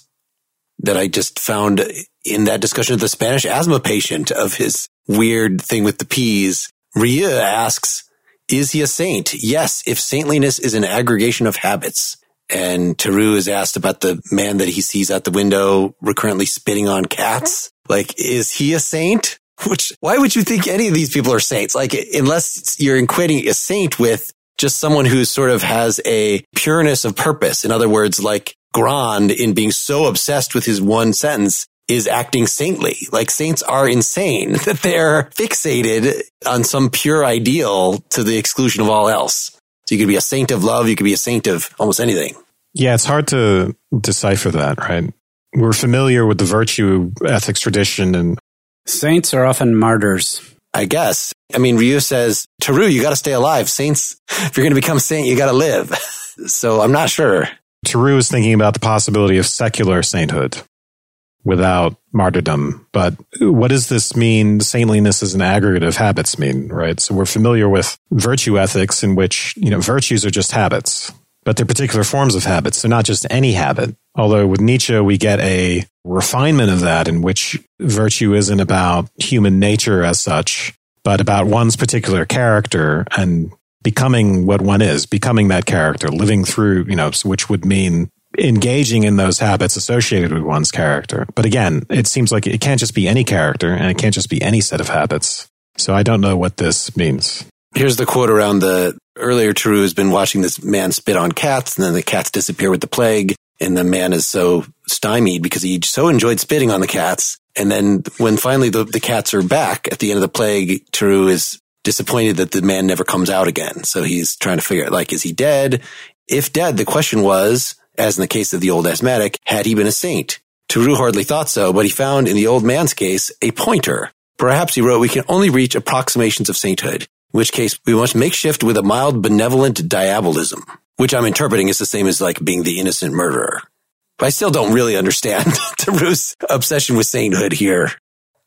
that I just found in that discussion of the Spanish asthma patient of his weird thing with the peas. Rieux asks, is he a saint? Yes, if saintliness is an aggregation of habits. And Tarrou is asked about the man that he sees out the window recurrently spitting on cats. Like, is he a saint? Which, why would you think any of these people are saints? Like, unless you're equating a saint with just someone who sort of has a pureness of purpose. In other words, like Grand in being so obsessed with his one sentence is acting saintly. Like saints are insane (laughs) that they're fixated on some pure ideal to the exclusion of all else. So you could be a saint of love. You could be a saint of almost anything. Yeah, it's hard to decipher that, right? We're familiar with the virtue ethics tradition and saints are often martyrs. I guess. I mean, Rieux says, Tarrou, you got to stay alive. Saints, if you're going to become saint, you got to live. (laughs) so I'm not sure. Tarrou is thinking about the possibility of secular sainthood without martyrdom. But what does this mean? Saintliness as an aggregate of habits mean, right? So we're familiar with virtue ethics in which, you know, virtues are just habits, but they're particular forms of habits. They're not just any habit. Although with Nietzsche, we get a refinement of that in which virtue isn't about human nature as such, but about one's particular character and becoming what one is, becoming that character, living through, you know, which would mean engaging in those habits associated with one's character. But again, it seems like it can't just be any character and it can't just be any set of habits. So I don't know what this means. Here's the quote around the earlier Tarrou has been watching this man spit on cats and then the cats disappear with the plague. And the man is so stymied because he so enjoyed spitting on the cats. And then when finally the, the cats are back at the end of the plague, Tarrou is disappointed that the man never comes out again. So he's trying to figure out, like, is he dead? If dead, the question was, as in the case of the old asthmatic, had he been a saint? Tarrou hardly thought so, but he found in the old man's case a pointer. Perhaps he wrote, we can only reach approximations of sainthood, in which case we must make shift with a mild benevolent diabolism, which I'm interpreting as the same as like being the innocent murderer. But I still don't really understand (laughs) Tarrou's obsession with sainthood here.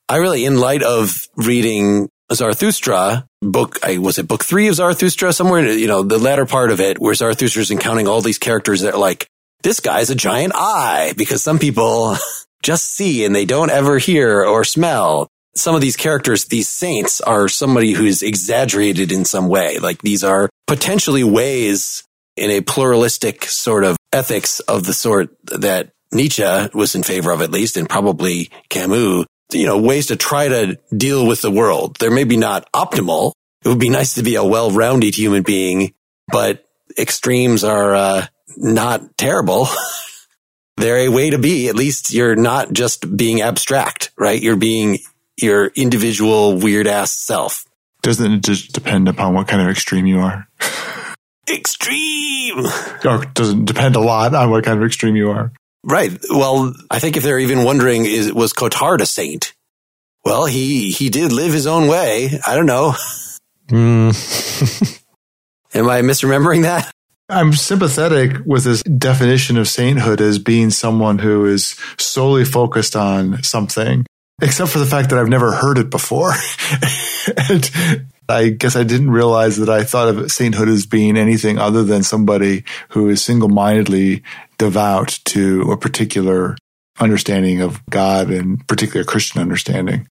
I really, in light of reading Zarathustra book, I was it book three of Zarathustra somewhere, you know, the latter part of it where Zarathustra's encountering all these characters that are like, this guy's a giant eye because some people (laughs) just see and they don't ever hear or smell. Some of these characters, these saints are somebody who's exaggerated in some way. Like these are potentially ways in a pluralistic sort of ethics of the sort that Nietzsche was in favor of at least, and probably Camus, you know, ways to try to deal with the world. They're maybe not optimal. It would be nice to be a well-rounded human being, but extremes are, uh, not terrible. (laughs) They're a way to be. At least you're not just being abstract, right? You're being your individual weird ass self. Doesn't it just depend upon what kind of extreme you are? extreme! Or doesn't depend a lot on what kind of extreme you are. Right. Well, I think if they're even wondering, is was Cottard a saint? Well, he he did live his own way. I don't know. Mm. (laughs) Am I misremembering that? I'm sympathetic with this definition of sainthood as being someone who is solely focused on something, except for the fact that I've never heard it before. (laughs) and I guess I didn't realize that I thought of sainthood as being anything other than somebody who is single mindedly devout to a particular understanding of God and particular Christian understanding.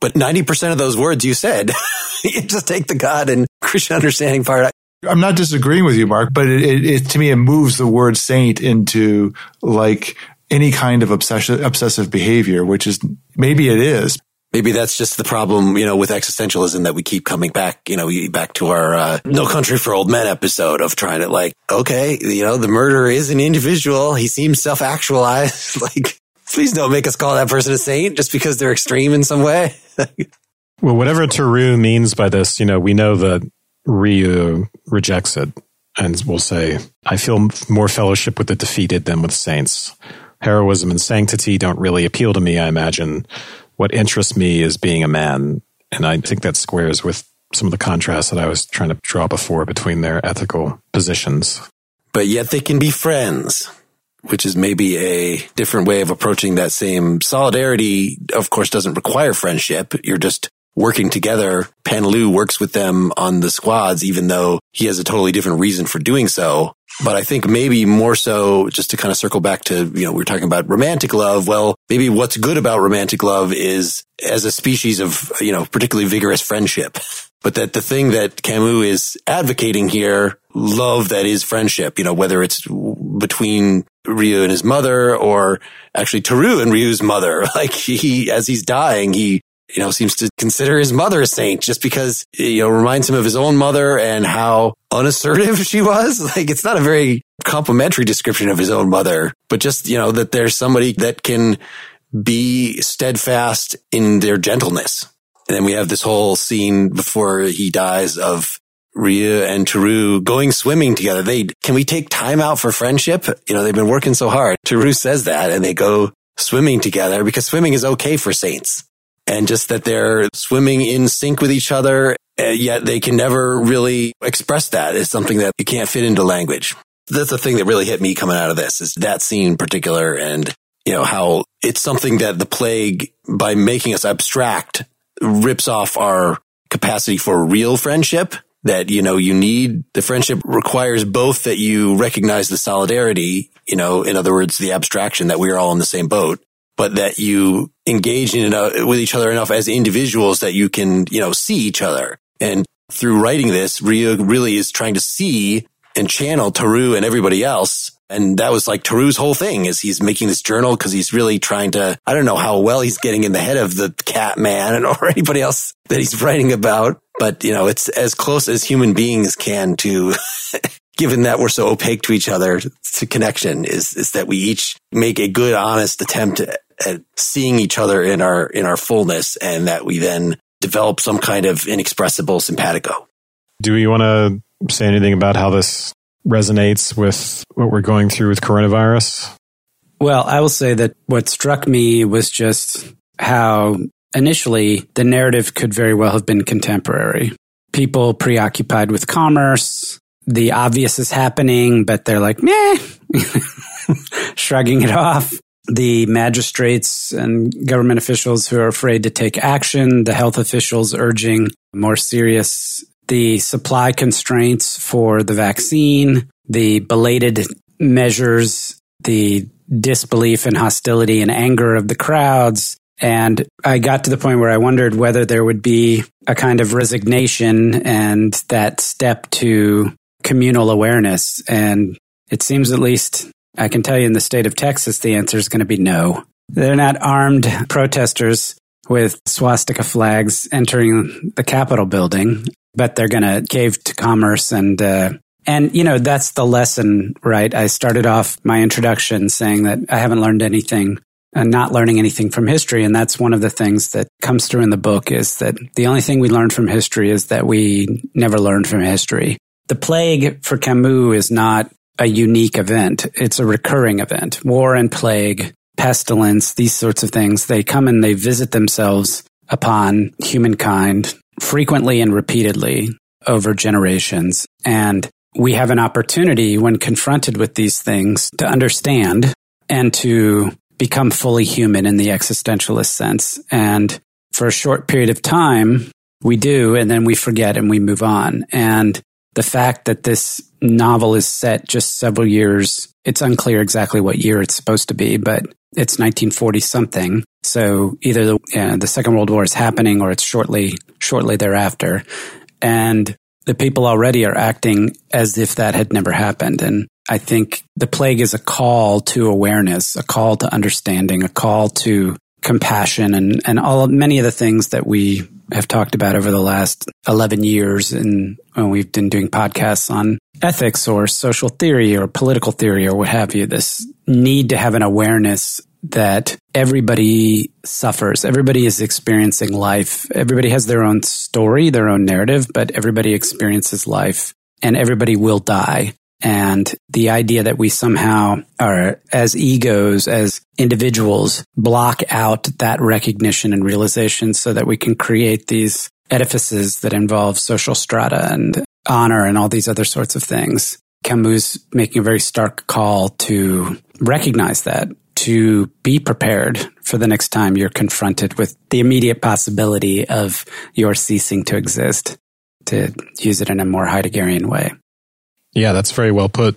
But 90% of those words you said, (laughs) you just take the God and Christian understanding part. I'm not disagreeing with you, Mark, but it, it, it, to me, it moves the word saint into like any kind of obsessive, obsessive behavior, which is maybe it is. Maybe that's just the problem, you know, with existentialism that we keep coming back, you know, back to our uh, No Country for Old Men episode of trying to like, okay, you know, the murderer is an individual. He seems self actualized. (laughs) like, please don't make us call that person a saint just because they're extreme in some way. (laughs) well, whatever Tarrou means by this, you know, we know that Rieux rejects it and will say, I feel more fellowship with the defeated than with saints. Heroism and sanctity don't really appeal to me, I imagine. What interests me is being a man. And I think that squares with some of the contrasts that I was trying to draw before between their ethical positions. But yet they can be friends, which is maybe a different way of approaching that same solidarity. Of course, doesn't require friendship. You're just working together. Pan Paneloux works with them on the squads, even though he has a totally different reason for doing so. But I think maybe more so just to kind of circle back to, you know, we are talking about romantic love. Well, maybe what's good about romantic love is as a species of, you know, particularly vigorous friendship. But that the thing that Camus is advocating here, love that is friendship, you know, whether it's between Rieux and his mother or actually Tarrou and Rieux's mother. (laughs) Like he, as he's dying, he you know, seems to consider his mother a saint just because, you know, reminds him of his own mother and how unassertive (laughs) she was. (laughs) Like, it's not a very complimentary description of his own mother, but just, you know, that there's somebody that can be steadfast in their gentleness. And then we have this whole scene before he dies of Rieux and Tarrou going swimming together. They, can we take time out for friendship? You know, they've been working so hard. Tarrou says that and they go swimming together because swimming is okay for saints. And just that they're swimming in sync with each other, eh, yet they can never really express that as something that you can't fit into language. That's the thing that really hit me coming out of this is that scene in particular and, you know, how it's something that the plague, by making us abstract, rips off our capacity for real friendship that, you know, you need the friendship requires both that you recognize the solidarity, you know, in other words, the abstraction that we're all in the same boat, but that you engage in enough, with each other enough as individuals that you can, you know, see each other. And through writing this, Rieux really is trying to see and channel Tarrou and everybody else. And that was like Tarrou's whole thing is he's making this journal because he's really trying to, I don't know how well he's getting in the head of the cat man and (laughs) or anybody else that he's writing about. But, you know, it's as close as human beings can to, (laughs) given that we're so opaque to each other, to connection is, is that we each make a good, honest attempt at, at seeing each other in our, in our fullness and that we then develop some kind of inexpressible simpatico. Do we want to say anything about how this resonates with what we're going through with coronavirus? Well, I will say that what struck me was just how initially the narrative could very well have been contemporary. People preoccupied with commerce, the obvious is happening, but they're like, meh, (laughs) shrugging it off. The magistrates and government officials who are afraid to take action, the health officials urging more serious the supply constraints for the vaccine, the belated measures, the disbelief and hostility and anger of the crowds. And I got to the point where I wondered whether there would be a kind of resignation and that step to communal awareness. And it seems at least I can tell you in the state of Texas, the answer is going to be no. They're not armed protesters with swastika flags entering the Capitol building but they're going to cave to commerce and uh, and you know that's the lesson, right? I started off my introduction saying that I haven't learned anything and not learning anything from history, and that's one of the things that comes through in the book is that the only thing we learn from history is that we never learned from history. The plague for Camus is not a unique event; it's a recurring event. War and plague, pestilence, these sorts of things, they come and they visit themselves upon humankind frequently and repeatedly over generations. And we have an opportunity when confronted with these things to understand and to become fully human in the existentialist sense. And for a short period of time, we do, and then we forget and we move on. And the fact that this novel is set just several years, it's unclear exactly what year it's supposed to be, but it's 1940 something. So either the, uh, the Second World War is happening or it's shortly, shortly thereafter. And the people already are acting as if that had never happened. And I think the plague is a call to awareness, a call to understanding, a call to compassion and, and all many of the things that we have talked about over the last 11 years. And when we've been doing podcasts on ethics or social theory or political theory or what have you, this need to have an awareness that everybody suffers. Everybody is experiencing life. Everybody has their own story, their own narrative, but everybody experiences life and everybody will die. And the idea that we somehow are, as egos, as individuals, block out that recognition and realization so that we can create these edifices that involve social strata and honor and all these other sorts of things. Camus making a very stark call to recognize that, to be prepared for the next time you're confronted with the immediate possibility of your ceasing to exist, to use it in a more Heideggerian way. Yeah, that's very well put.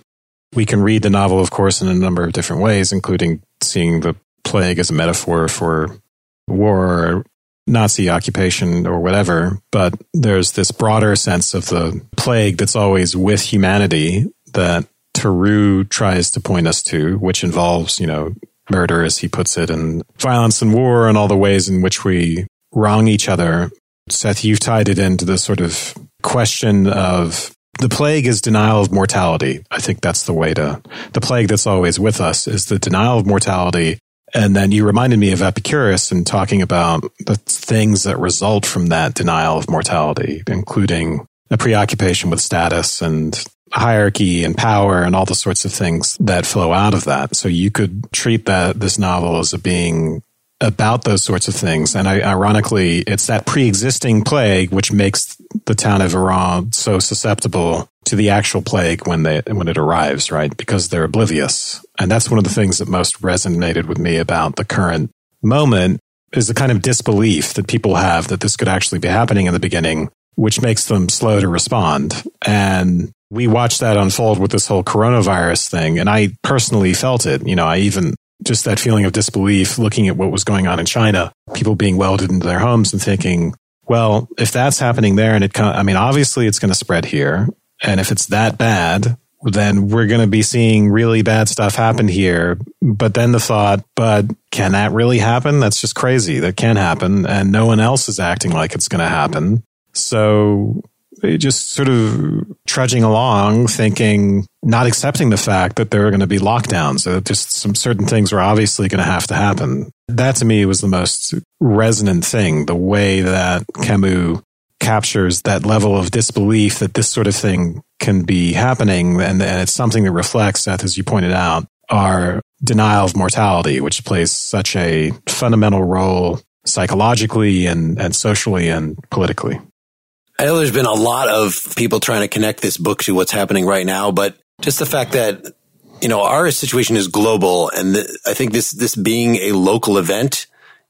We can read the novel, of course, in a number of different ways, including seeing the plague as a metaphor for war Nazi occupation or whatever, but there's this broader sense of the plague that's always with humanity that Tarrou tries to point us to, which involves, you know, murder, as he puts it, and violence and war and all the ways in which we wrong each other. Seth, you've tied it into the sort of question of the plague is denial of mortality. I think that's the way to, the plague that's always with us is the denial of mortality And then you reminded me of Epicurus and talking about the things that result from that denial of mortality, including a preoccupation with status and hierarchy and power and all the sorts of things that flow out of that. So you could treat that this novel as a being about those sorts of things. And ironically, it's that pre-existing plague which makes the town of Oran so susceptible to the actual plague when they when it arrives, right? Because they're oblivious. And that's one of the things that most resonated with me about the current moment is the kind of disbelief that people have that this could actually be happening in the beginning, which makes them slow to respond. And we watched that unfold with this whole coronavirus thing. And I personally felt it. You know, I even just that feeling of disbelief looking at what was going on in China, people being welded into their homes and thinking, well, if that's happening there and it, I mean, obviously it's going to spread here. And if it's that bad, then we're going to be seeing really bad stuff happen here. But then the thought, but can that really happen? That's just crazy. That can happen. And no one else is acting like it's going to happen. So just sort of trudging along, thinking, not accepting the fact that there are going to be lockdowns. That just some certain things are obviously going to have to happen. That to me was the most resonant thing. The way that Camus captures that level of disbelief that this sort of thing can be happening, and, and it's something that reflects, Seth, as you pointed out, our denial of mortality, which plays such a fundamental role psychologically and, and socially and politically. I know there's been a lot of people trying to connect this book to what's happening right now, but just the fact that, you know, our situation is global. And th- I think this, this being a local event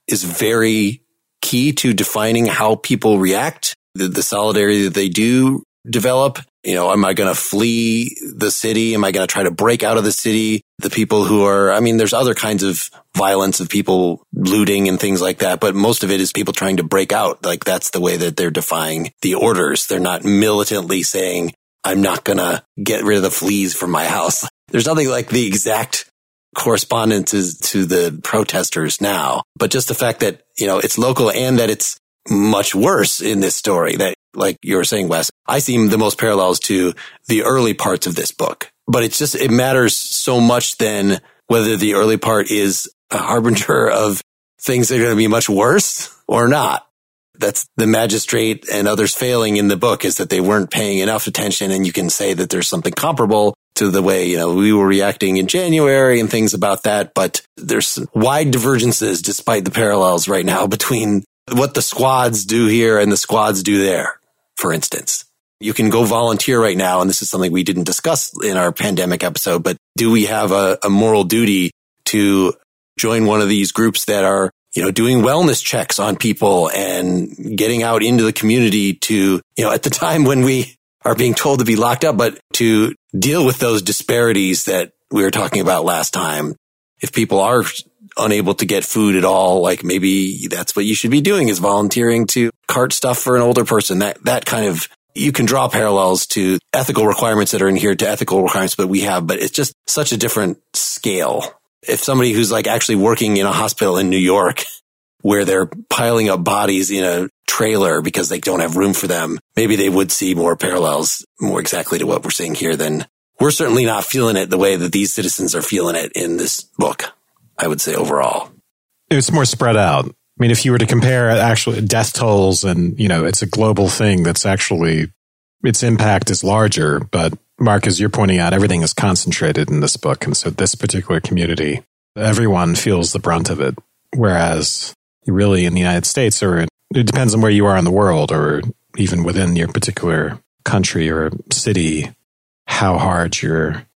is very key to defining how people react, the, the solidarity that they do develop you know, am I going to flee the city? Am I going to try to break out of the city? The people who are, I mean, there's other kinds of violence of people looting and things like that, but most of it is people trying to break out. Like that's the way that they're defying the orders. They're not militantly saying, I'm not going to get rid of the fleas from my house. (laughs) There's nothing like the exact correspondences to the protesters now, but just the fact that, you know, it's local and that it's much worse in this story that like you were saying, Wes, I see the most parallels to the early parts of this book. But it's just, it matters so much then whether the early part is a harbinger (laughs) of things that are going to be much worse or not. That's the magistrate and others failing in the book is that they weren't paying enough attention. And you can say that there's something comparable to the way, you know, we were reacting in January and things about that. But there's wide divergences despite the parallels right now (laughs) between what the squads do here and the squads do there for instance. You can go volunteer right now. And this is something we didn't discuss in our pandemic episode, but do we have a, a moral duty to join one of these groups that are, you know, doing wellness checks on people and getting out into the community to, you know, at the (laughs) time when we are being told to be locked up, but to deal with those disparities that we were talking about last time. If people are unable to get food at all, like maybe that's what you should be doing is volunteering to cart stuff for an older person. That, that kind of, you can draw parallels to ethical requirements that are adhered to ethical requirements that we have, but it's just such a different scale. If somebody who's like actually working in a hospital in New York where they're piling up bodies in a trailer because they don't have room for them, maybe they would see more parallels more exactly to what we're seeing here than we're certainly not feeling it the way that these citizens are feeling it in this book. I would say overall. It's more spread out. I mean, if you were to compare actual death tolls and, you know, it's a global thing that's actually, its impact is larger. But Mark, as you're pointing out, everything is concentrated in this book. And so this particular community, everyone feels the brunt of it. Whereas really in the United States or it depends on where you are in the world or even within your particular country or city, how hard you're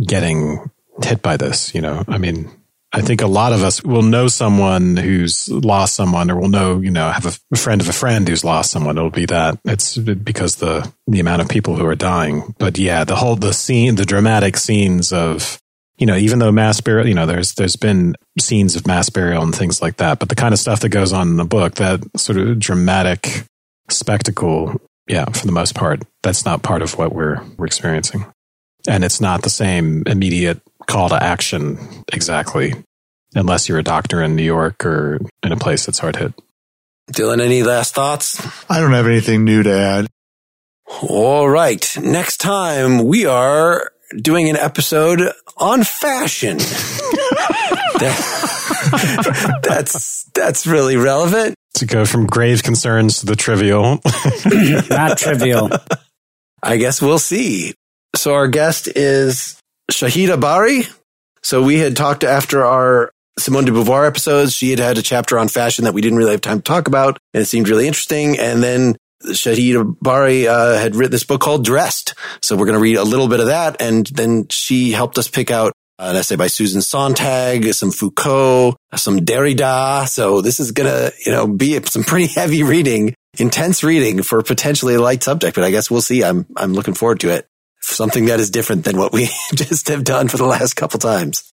getting hit by this. You know, I mean, I think a lot of us will know someone who's lost someone or will know, you know, have a friend of a friend who's lost someone. It'll be that it's because the, the amount of people who are dying. But yeah, the whole, the scene, the dramatic scenes of, you know, even though mass burial, you know, there's, there's been scenes of mass burial and things like that, but the kind of stuff that goes on in the book, that sort of dramatic spectacle, yeah, for the most part, that's not part of what we're, we're experiencing. And it's not the same immediate call to action exactly, unless you're a doctor in New York or in a place that's hard hit. Dylan, any last thoughts? I don't have anything new to add. All right. Next time we are doing an episode on fashion. (laughs) that, that's that's really relevant. To go from grave concerns to the trivial. (laughs) Not trivial. I guess we'll see. So our guest is Shahida Bari. So we had talked after our Simone de Beauvoir episodes. She had had a chapter on fashion that we didn't really have time to talk about, and it seemed really interesting. And then Shahida Bari uh, had written this book called Dressed. So we're going to read a little bit of that. And then she helped us pick out an essay by Susan Sontag, some Foucault, some Derrida. So this is going to, you know, be some pretty heavy reading, intense reading for potentially a light subject, but I guess we'll see. I'm, I'm looking forward to it. Something that is different than what we (laughs) just have done for the last couple times.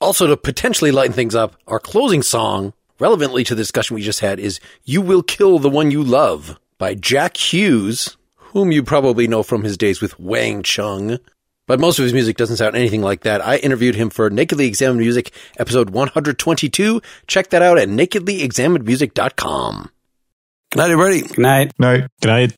Also, to potentially lighten things up, our closing song, relevantly to the discussion we just had, is You Will Kill the One You Love by Jack Hues, whom you probably know from his days with Wang Chung. But most of his music doesn't sound anything like that. I interviewed him for Nakedly Examined Music, episode 122. Check that out at nakedlyexaminedmusic.com. Good night, everybody. Good night. Night. Good night.